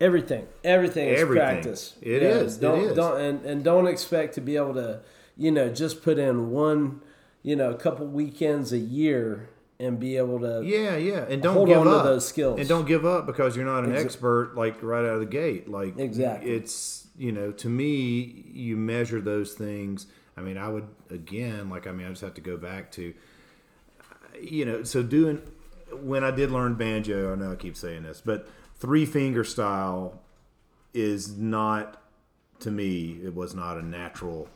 Everything, everything is Everything. practice. It It is. is, Don't is. don't and, and don't expect to be able to, you know, just put in one, you know, a couple weekends a year and be able to. Yeah, yeah, and don't Hold give on to up. those skills. and don't give up because you're not an Exa- expert like right out of the gate. Like Exactly. it's you know to me you measure those things. I mean, I would again like I mean I just have to go back to you know so doing when I did learn banjo, I know I keep saying this, but three finger style is not to me. It was not a natural,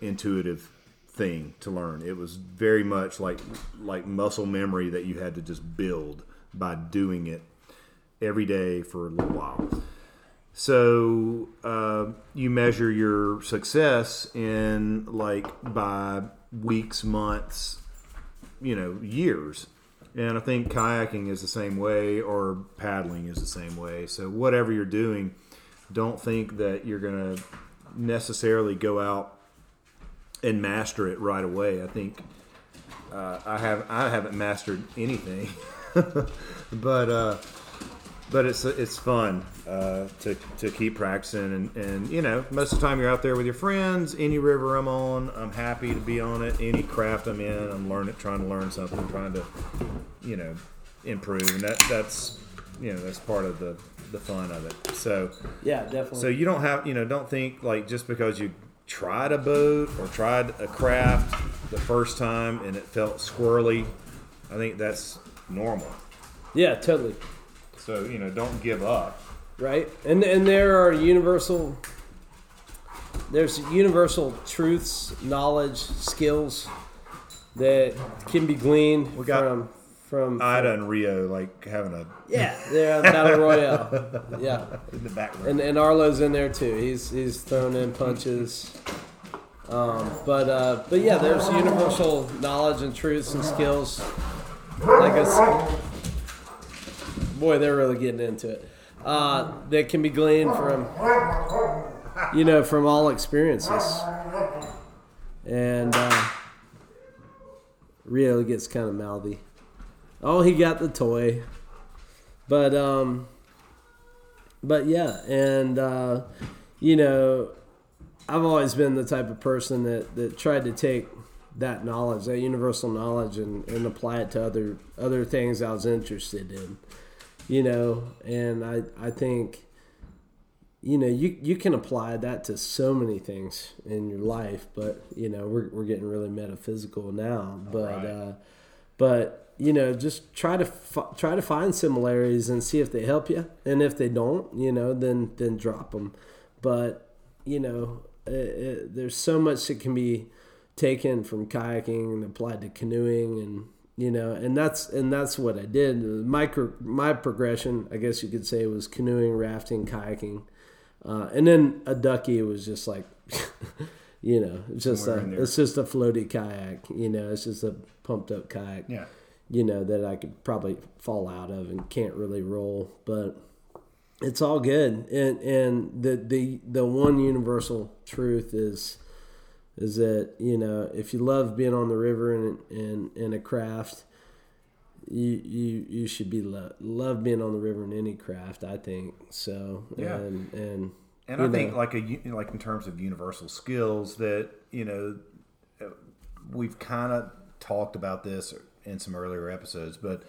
intuitive thing to learn. It was very much like like muscle memory that you had to just build by doing it every day for a little while. So uh, you measure your success in like by weeks, months, you know, years. And I think kayaking is the same way, or paddling is the same way. So whatever you're doing, don't think that you're going to necessarily go out and master it right away. I think uh, I have I haven't mastered anything, but uh, but it's it's fun uh, to to keep practicing and, and you know most of the time you're out there with your friends. Any river I'm on, I'm happy to be on it. Any craft I'm in, I'm learning, trying to learn something, trying to you know improve, and that that's you know that's part of the the fun of it. So Yeah, definitely. so you don't have you know don't think like just because you tried a boat or tried a craft the first time and it felt squirrely. I think that's normal. yeah, totally. So you know don't give up. Right? And and there are universal there's universal truths, knowledge, skills that can be gleaned We got from from Ida and Rio like having a yeah, they're on battle royale. Yeah, in the background. and and Arlo's in there too. He's he's throwing in punches. Um, but uh, but yeah, there's universal knowledge and truths and skills. Like s- boy, they're really getting into it. Uh, that can be gleaned from you know from all experiences. And uh, Rio gets kind of mouthy. Oh, he got the toy. But um but yeah, and uh you know, I've always been the type of person that that tried to take that knowledge, that universal knowledge and, and apply it to other other things I was interested in. You know, and I I think you know, you, you can apply that to so many things in your life, but you know, we're, we're getting really metaphysical now, but, Right. uh, but you know, just try to fi- try to find similarities and see if they help you, and if they don't, you know, then then drop them. But you know, it, it, there's so much that can be taken from kayaking and applied to canoeing, and you know, and that's and that's what I did. My my progression, I guess you could say, was canoeing, rafting, kayaking, uh, and then a ducky was just like. You know, it's just a, it's just a floaty kayak. You know, it's just a pumped up kayak yeah. you know that I could probably fall out of and can't really roll, but it's all good. And and the the the one universal truth is is that you know if you love being on the river and and in a craft, you you you should be lo- love being on the river in any craft. I think so. Yeah. And and And I think like a like in terms of universal skills that you know we've kind of talked about this in some earlier episodes, but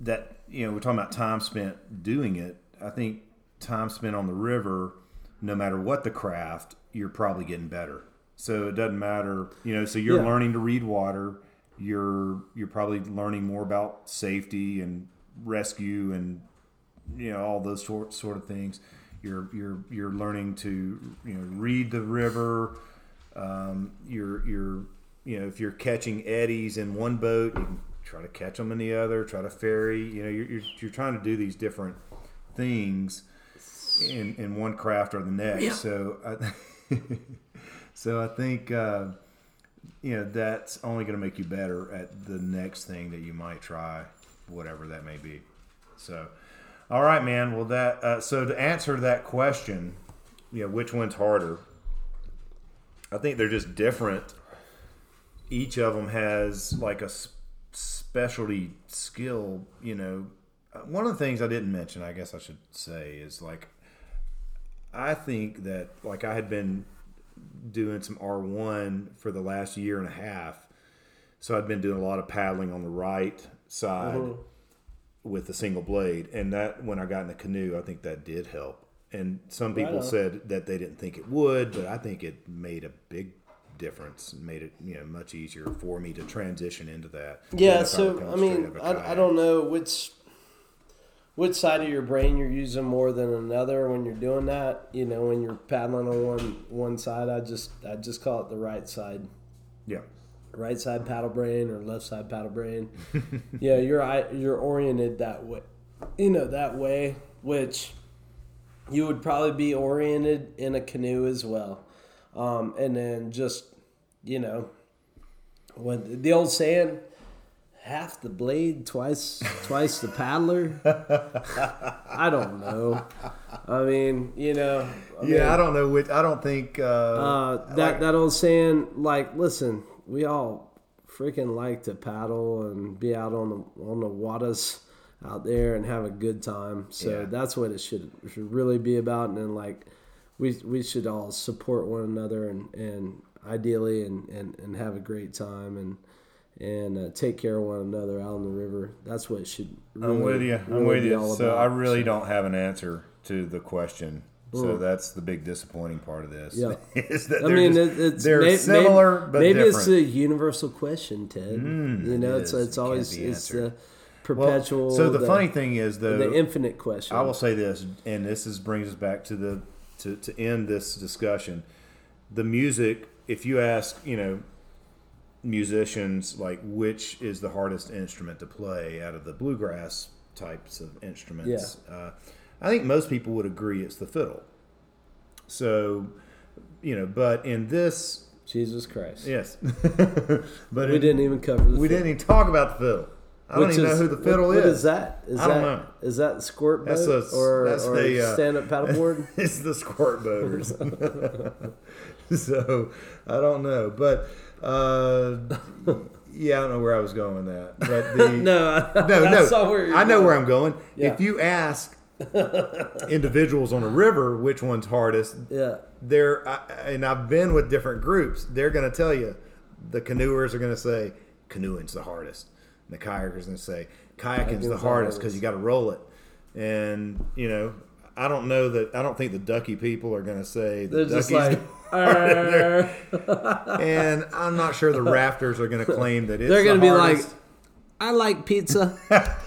that you know we're talking about time spent doing it. I think time spent on the river, no matter what the craft, you're probably getting better. So it doesn't matter, you know. So you're Yeah. learning to read water. You're you're probably learning more about safety and rescue and you know all those sort sort of things. You're you're you're learning to you know read the river. Um, you're you're you know if you're catching eddies in one boat, you can try to catch them in the other. Try to ferry. You know you're you're, you're trying to do these different things in in one craft or the next. So I, so I think. Uh, you know that's only going to make you better at the next thing that you might try, whatever that may be. So, all right, man. Well, that uh, so to answer that question, you know, which one's harder? I think they're just different. Each of them has like a specialty skill. You know, Uh, one of the things I didn't mention, I guess I should say, is like I think that like I had been doing some R1 for the last year and a half. So I'd been doing a lot of paddling on the right side uh-huh. with a single blade. And that, when I got in the canoe, I think that did help. And some people on. said that they didn't think it would, but I think it made a big difference. and Made it you know much easier for me to transition into that. Yeah, so come I mean, I, I, I don't know which which side of your brain you're using more than another when you're doing that. You know, when you're paddling on one one side, I just I just call it the right side, Yeah. right side paddle brain or left side paddle brain. yeah, you're I- you're oriented that way. You know that way, which you would probably be oriented in a canoe as well. Um, and then just you know, when the old saying, half the blade, twice twice the paddler. I don't know. I mean, you know. I mean, Yeah, I don't know which. I don't think. Uh, uh, that that old saying, like, listen, we all freaking like to paddle and be out on the on the waters out there and have a good time. So Yeah. that's what it should should really be about. And then like, we we should all support one another and and ideally and and, and have a great time and. And uh, take care of one another out on the river. That's what it should. Really, I'm with you. I'm with you. So about. I really So, don't have an answer to the question. So that's the big disappointing part of this. Yeah. is that I mean, just- it's they're may- similar but maybe different. it's a universal question, Ted. Mm, you it know, it's it's It always it's the perpetual. so the, funny thing is, though, the infinite question. I will say this, and this is brings us back to the to, to end this discussion. The music, if you ask, you know, musicians like which is the hardest instrument to play out of the bluegrass types of instruments, uh, I think most people would agree it's the fiddle. So, you know, but in this, Jesus Christ. yes, but we didn't even cover we fiddle, didn't even talk about the fiddle. I don't even is- know who the fiddle what- is. What is that? Is I don't that know. is that squirt boat That's a- or, that's or the, uh, stand up paddleboard? it's the squirt boaters. so I don't know, but uh, yeah, I don't know where I was going with that. But the no, I, no, I no, saw where you're I know going. where I'm going. Yeah. If you ask individuals on a river which one's hardest, Yeah, they're I, and I've been with different groups. They're going to tell you the canoers are going to say canoeing's the hardest. And the kayakers going to say kayaking's the hardest because you got to roll it. And you know, I don't know that. I don't think the ducky people are going to say the they're just like. And I'm not sure the rafters are going to claim that it's. They're going to be like, I like pizza.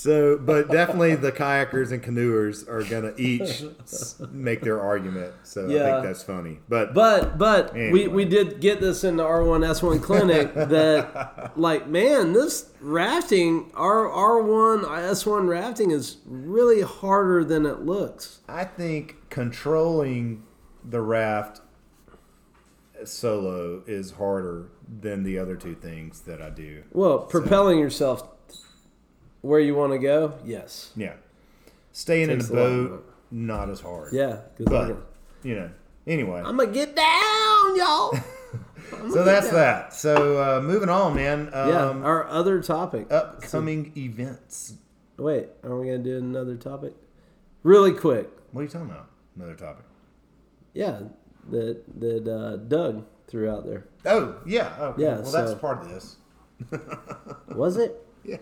So, but definitely the kayakers and canoers are going to each make their argument. So I think that's funny. But, But but we, Anyway. we did get this in the R one S one clinic that like man this rafting R R one S one rafting is really harder than it looks. I think controlling the raft solo is harder than the other two things that I do. Well, propelling yourself where you want to go, yes, Yeah. Staying in a boat, not as hard. yeah. 'cause But, you know, anyway. I'm gonna get down, y'all. So that's that. So uh, moving on, man. Um, yeah, our other topic. upcoming events. Wait, are we gonna do another topic? Really quick. What are you talking about? Another topic. Yeah, that that uh, Doug threw out there. Oh, yeah. Okay. Yeah, Well, that's part of this. Was it? Yeah.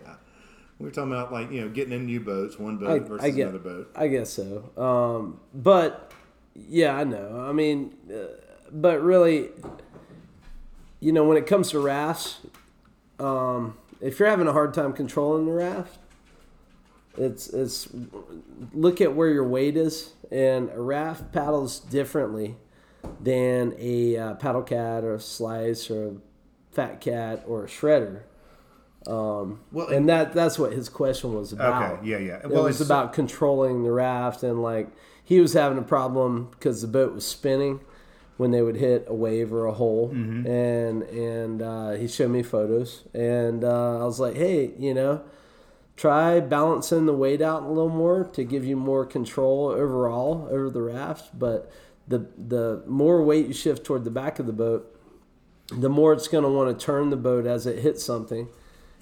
We were talking about, like, you know, getting in new boats, one boat I, versus I get, another boat. I guess so. Um, but yeah, I know. I mean, uh, but really, you know, when it comes to rafts, um, if you're having a hard time controlling the raft, it's it's look at where your weight is, and a raft paddles differently than a uh, paddle cat or a slice or a fat cat or a shredder. Um, Well, and that that's what his question was about. Okay. Yeah, yeah. It was it's about controlling the raft and like he was having a problem because the boat was spinning when they would hit a wave or a hole Mm-hmm. and and uh, he showed me photos and uh, I was like hey you know try balancing the weight out a little more to give you more control overall over the raft but the the more weight you shift toward the back of the boat the more it's going to want to turn the boat as it hits something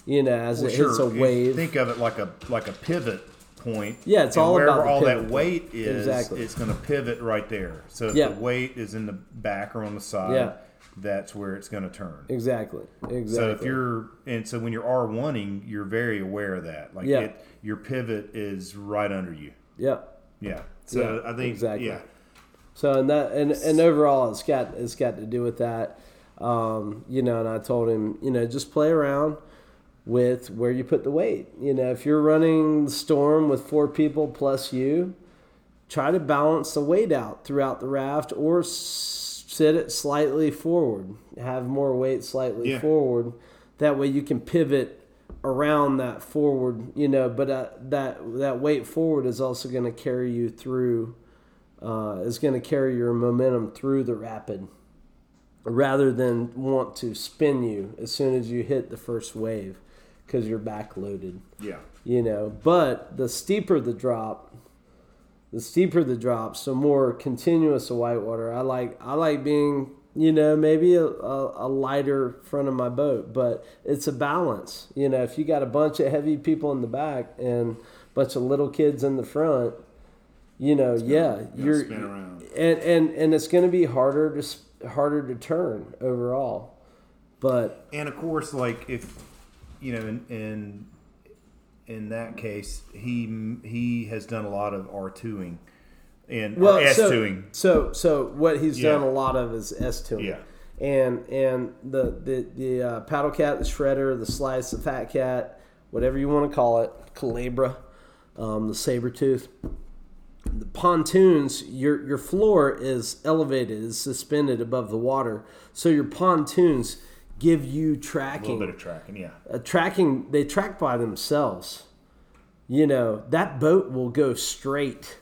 you know as Well, it hits a sure. If you wave Think of it like a like a pivot point. Yeah, it's all wherever about all that point. weight is. Exactly. It's going to pivot right there. So if Yeah. the weight is in the back or on the side, Yeah. that's where it's going to turn. Exactly. Exactly. So if you're and so when you're R oneing, you're very aware of that. Like Yeah. it, your pivot is right under you. yeah, Yeah. So Yeah, I think exactly. yeah. So and that and, and overall, it's got it's got to do with that. Um, you know, and I told him, you know, just play around with where you put the weight. You know, if you're running the storm with four people plus you, try to balance the weight out throughout the raft or sit it slightly forward. Have more weight slightly Yeah. forward. That way you can pivot around that forward, you know, but uh, that that weight forward is also going to carry you through uh, is going to carry your momentum through the rapid rather than want to spin you as soon as you hit the first wave because you're backloaded Yeah. you know but the steeper the drop the steeper the drop so more continuous of whitewater i like i like being you know maybe a, a, a lighter front of my boat but it's a balance you know if you got a bunch of heavy people in the back and a bunch of little kids in the front you know yeah you're spin around. and and and it's going to be harder to harder to turn overall but And of course, like if you know, in in, in that case, he he has done a lot of R twoing and well, S so, twoing. so so what he's Yeah. done a lot of is S twoing. Yeah. And and the the the uh, paddle cat, the shredder, the slice, the fat cat, whatever you want to call it, calabra, um, the saber tooth. The pontoons, your your floor is elevated, is suspended above the water, so your pontoons give you tracking. A little bit of tracking, yeah. uh, tracking they track by themselves you know that boat will go straight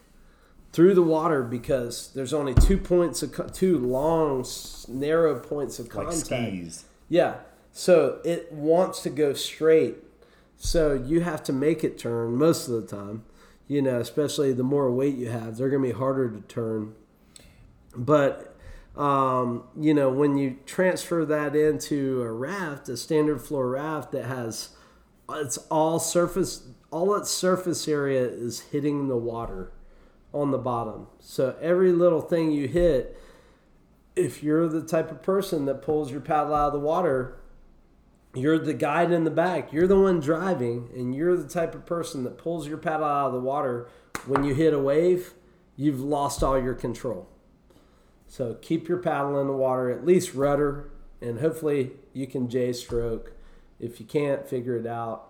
through the water because there's only two points of co- two long narrow points of contact. Like skis. yeah so it wants to go straight so you have to make it turn most of the time you know especially the more weight you have they're going to be harder to turn but um, you know when you transfer that into a raft a standard floor raft that has it's all surface all its surface area is hitting the water on the bottom. So every little thing you hit if you're the type of person that pulls your paddle out of the water you're the guide in the back. You're the one driving and you're the type of person that pulls your paddle out of the water. When you hit a wave you've lost all your control so keep your paddle in the water at least rudder and hopefully you can j stroke if you can't figure it out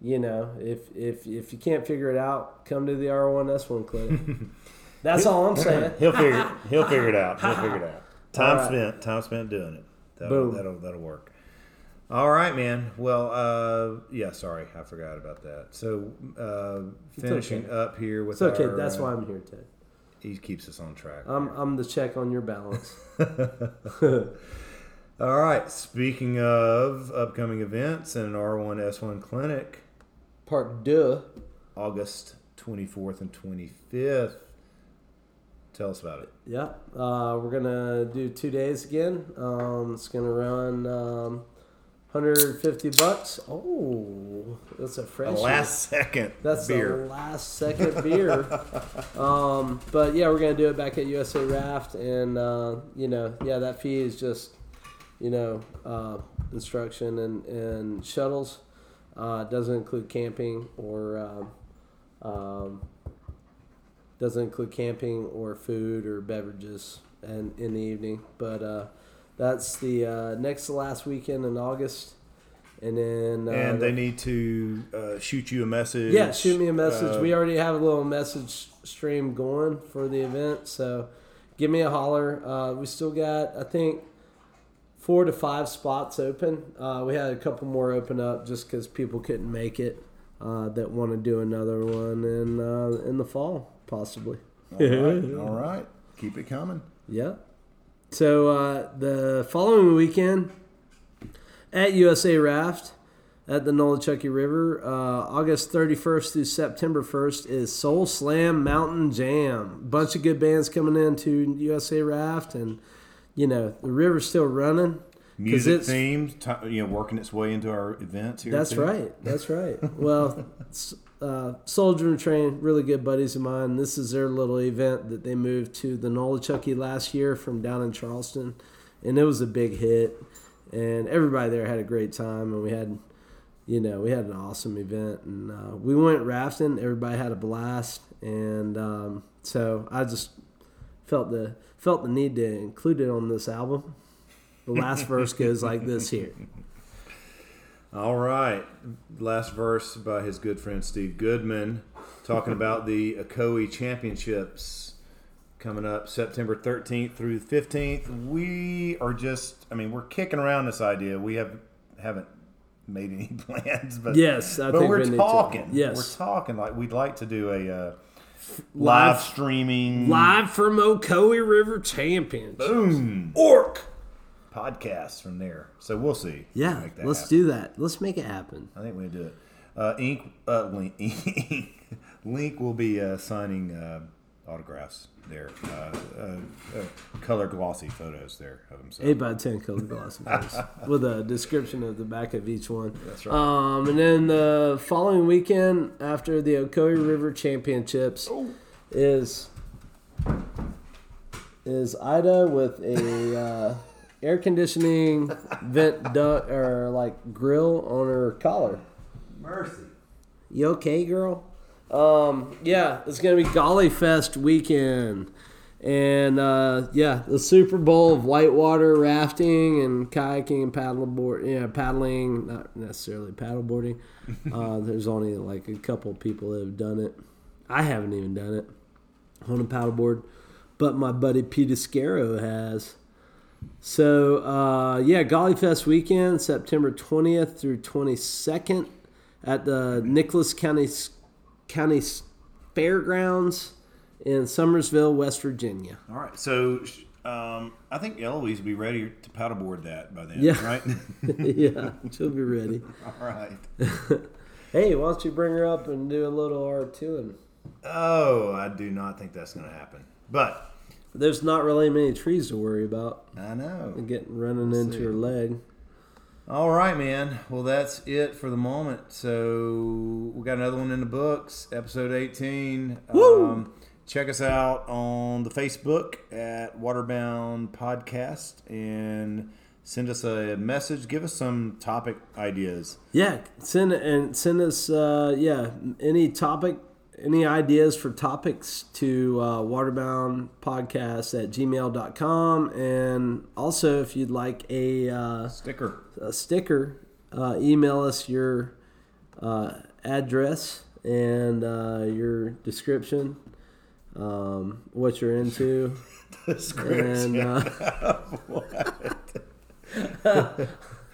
you know if if if you can't figure it out come to the r1s1 clinic that's all i'm saying He'll figure he'll figure it out. He'll figure it out. Time right. spent. Time spent doing it. That'll, Boom. that'll that'll work. All right, man. Well, uh, yeah. Sorry, I forgot about that. So, uh, finishing okay. up here with it's okay our, that's uh, why i'm here ted he keeps us on track. i'm, I'm the check on your balance All right. Speaking of upcoming events and an R1S1 clinic, part deux August 24th and 25th. Tell us about it. Yeah, uh, we're gonna do two days again. Um, it's gonna run um, 150 bucks. Oh, that's a fresh. last second That's beer. the last second beer. um, but yeah, we're gonna do it back at USA Raft, and uh, you know, yeah, that fee is just you know uh, instruction and and shuttles. Uh, doesn't include camping or um, um, doesn't include camping or food or beverages and in the evening. But uh, that's the uh, next to last weekend in August, and then uh, and they need to uh, shoot you a message. yeah, shoot me a message. Uh, we already have a little message stream going for the event, so give me a holler. Uh, we still got, I think, four to five spots open. Uh, we had a couple more open up just because people couldn't make it uh, that want to do another one in uh, in the fall, possibly. All right. All right. Keep it coming. Yeah. So uh, the following weekend at USA Raft at the Nolichucky River, uh, August 31st through September 1st is Soul Slam Mountain Jam. Bunch of good bands coming in to USA Raft, and you know the river's still running. music ti you know, working its way into our events here. That's too. right. That's right. Well, uh, Soldier and Train, really good buddies of mine. This is their little event that they moved to the Nolichucky last year from down in Charleston, and it was a big hit. And everybody there had a great time, and we had, you know, we had an awesome event, and uh, we went rafting. Everybody had a blast, and um, so I just felt the felt the need to include it on this album. The last verse goes like this here. All right. Last verse by his good friend Steve Goodman talking about the Ocoee Championships coming up September 13th through 15th. We are just, I mean, we're kicking around this idea. We have, haven't made any plans, but Yes, I but think we're we talking. Yes. We're talking like we'd like to do a uh, Live- live streaming Live from Ocoee River Champions. boom Orc. Podcast from there. So we'll see. Yeah, that let's happen. do that. Let's make it happen. I think we do it. Uh, Ink, uh, Link, Link will be uh, signing uh, autographs there, uh, uh, uh, color glossy photos there of himself. Eight by ten color glass with a description of the back of each one. That's right. Um, and then the following weekend after the Ocoee River Championships is is Ida with a uh, air conditioning vent duct or like grill on her collar. Mercy. You okay, girl? Um, yeah, it's gonna be Gauley Fest weekend, and uh, yeah, the Super Bowl of whitewater rafting and kayaking and paddleboard. Yeah, paddling, not necessarily paddleboarding. Uh, there's only like a couple people that have done it. I haven't even done it on a paddleboard, but my buddy Pete Iscaro has. So uh, yeah, Gauley Fest weekend, September 20th through 22nd at the Nicholas County County Fairgrounds in Summersville, West Virginia. All right. So um, I think Eloise will be ready to paddleboard that by then, Yeah. right? yeah, she'll be ready. All right. Hey, why don't you bring her up and do a little R2? And Oh, I do not think that's going to happen. But there's not really many trees to worry about. I know. Getting running into see. her leg. All right, man. Well, that's it for the moment. So we got another one in the books, episode 18. Woo! Um, check us out on the Facebook at Waterbound Podcast and send us a message. Give us some topic ideas. Yeah, send and send us uh, yeah any topic, any ideas for topics to uh, waterboundpodcast at gmail.com. And also, if you'd like a, uh, Sticker. a sticker, uh, email us your uh, address and uh, your description, um, what you're into. Description. And uh,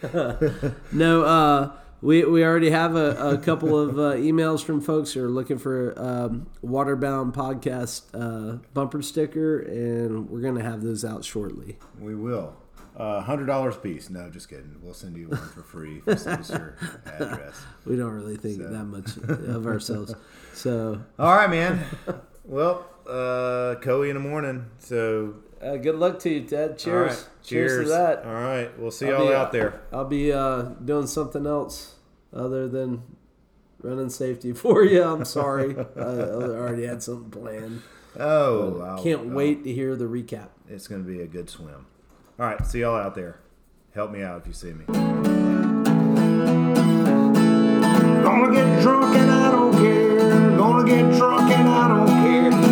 no, uh, we we already have a, a couple of uh, emails from folks who are looking for um, Waterbound podcast uh, bumper sticker, and we're gonna have those out shortly. we will. Uh, $100 piece. No, just kidding. We'll send you one for free if you send us your address. We don't really think So. that much of ourselves, so All right, man. Well, uh, Coey in the morning. So uh, good luck to you, Ted. Cheers. Right. Cheers. to that. All right. We'll see y'all out there. I'll be uh, doing something else other than running safety for you. I'm sorry. I already had something planned. Oh, i can't I'll, wait to hear the recap. It's going to be a good swim. All right, see y'all out there. Help me out if you see me. Gonna get drunk and I don't care. Gonna get drunk and I don't care.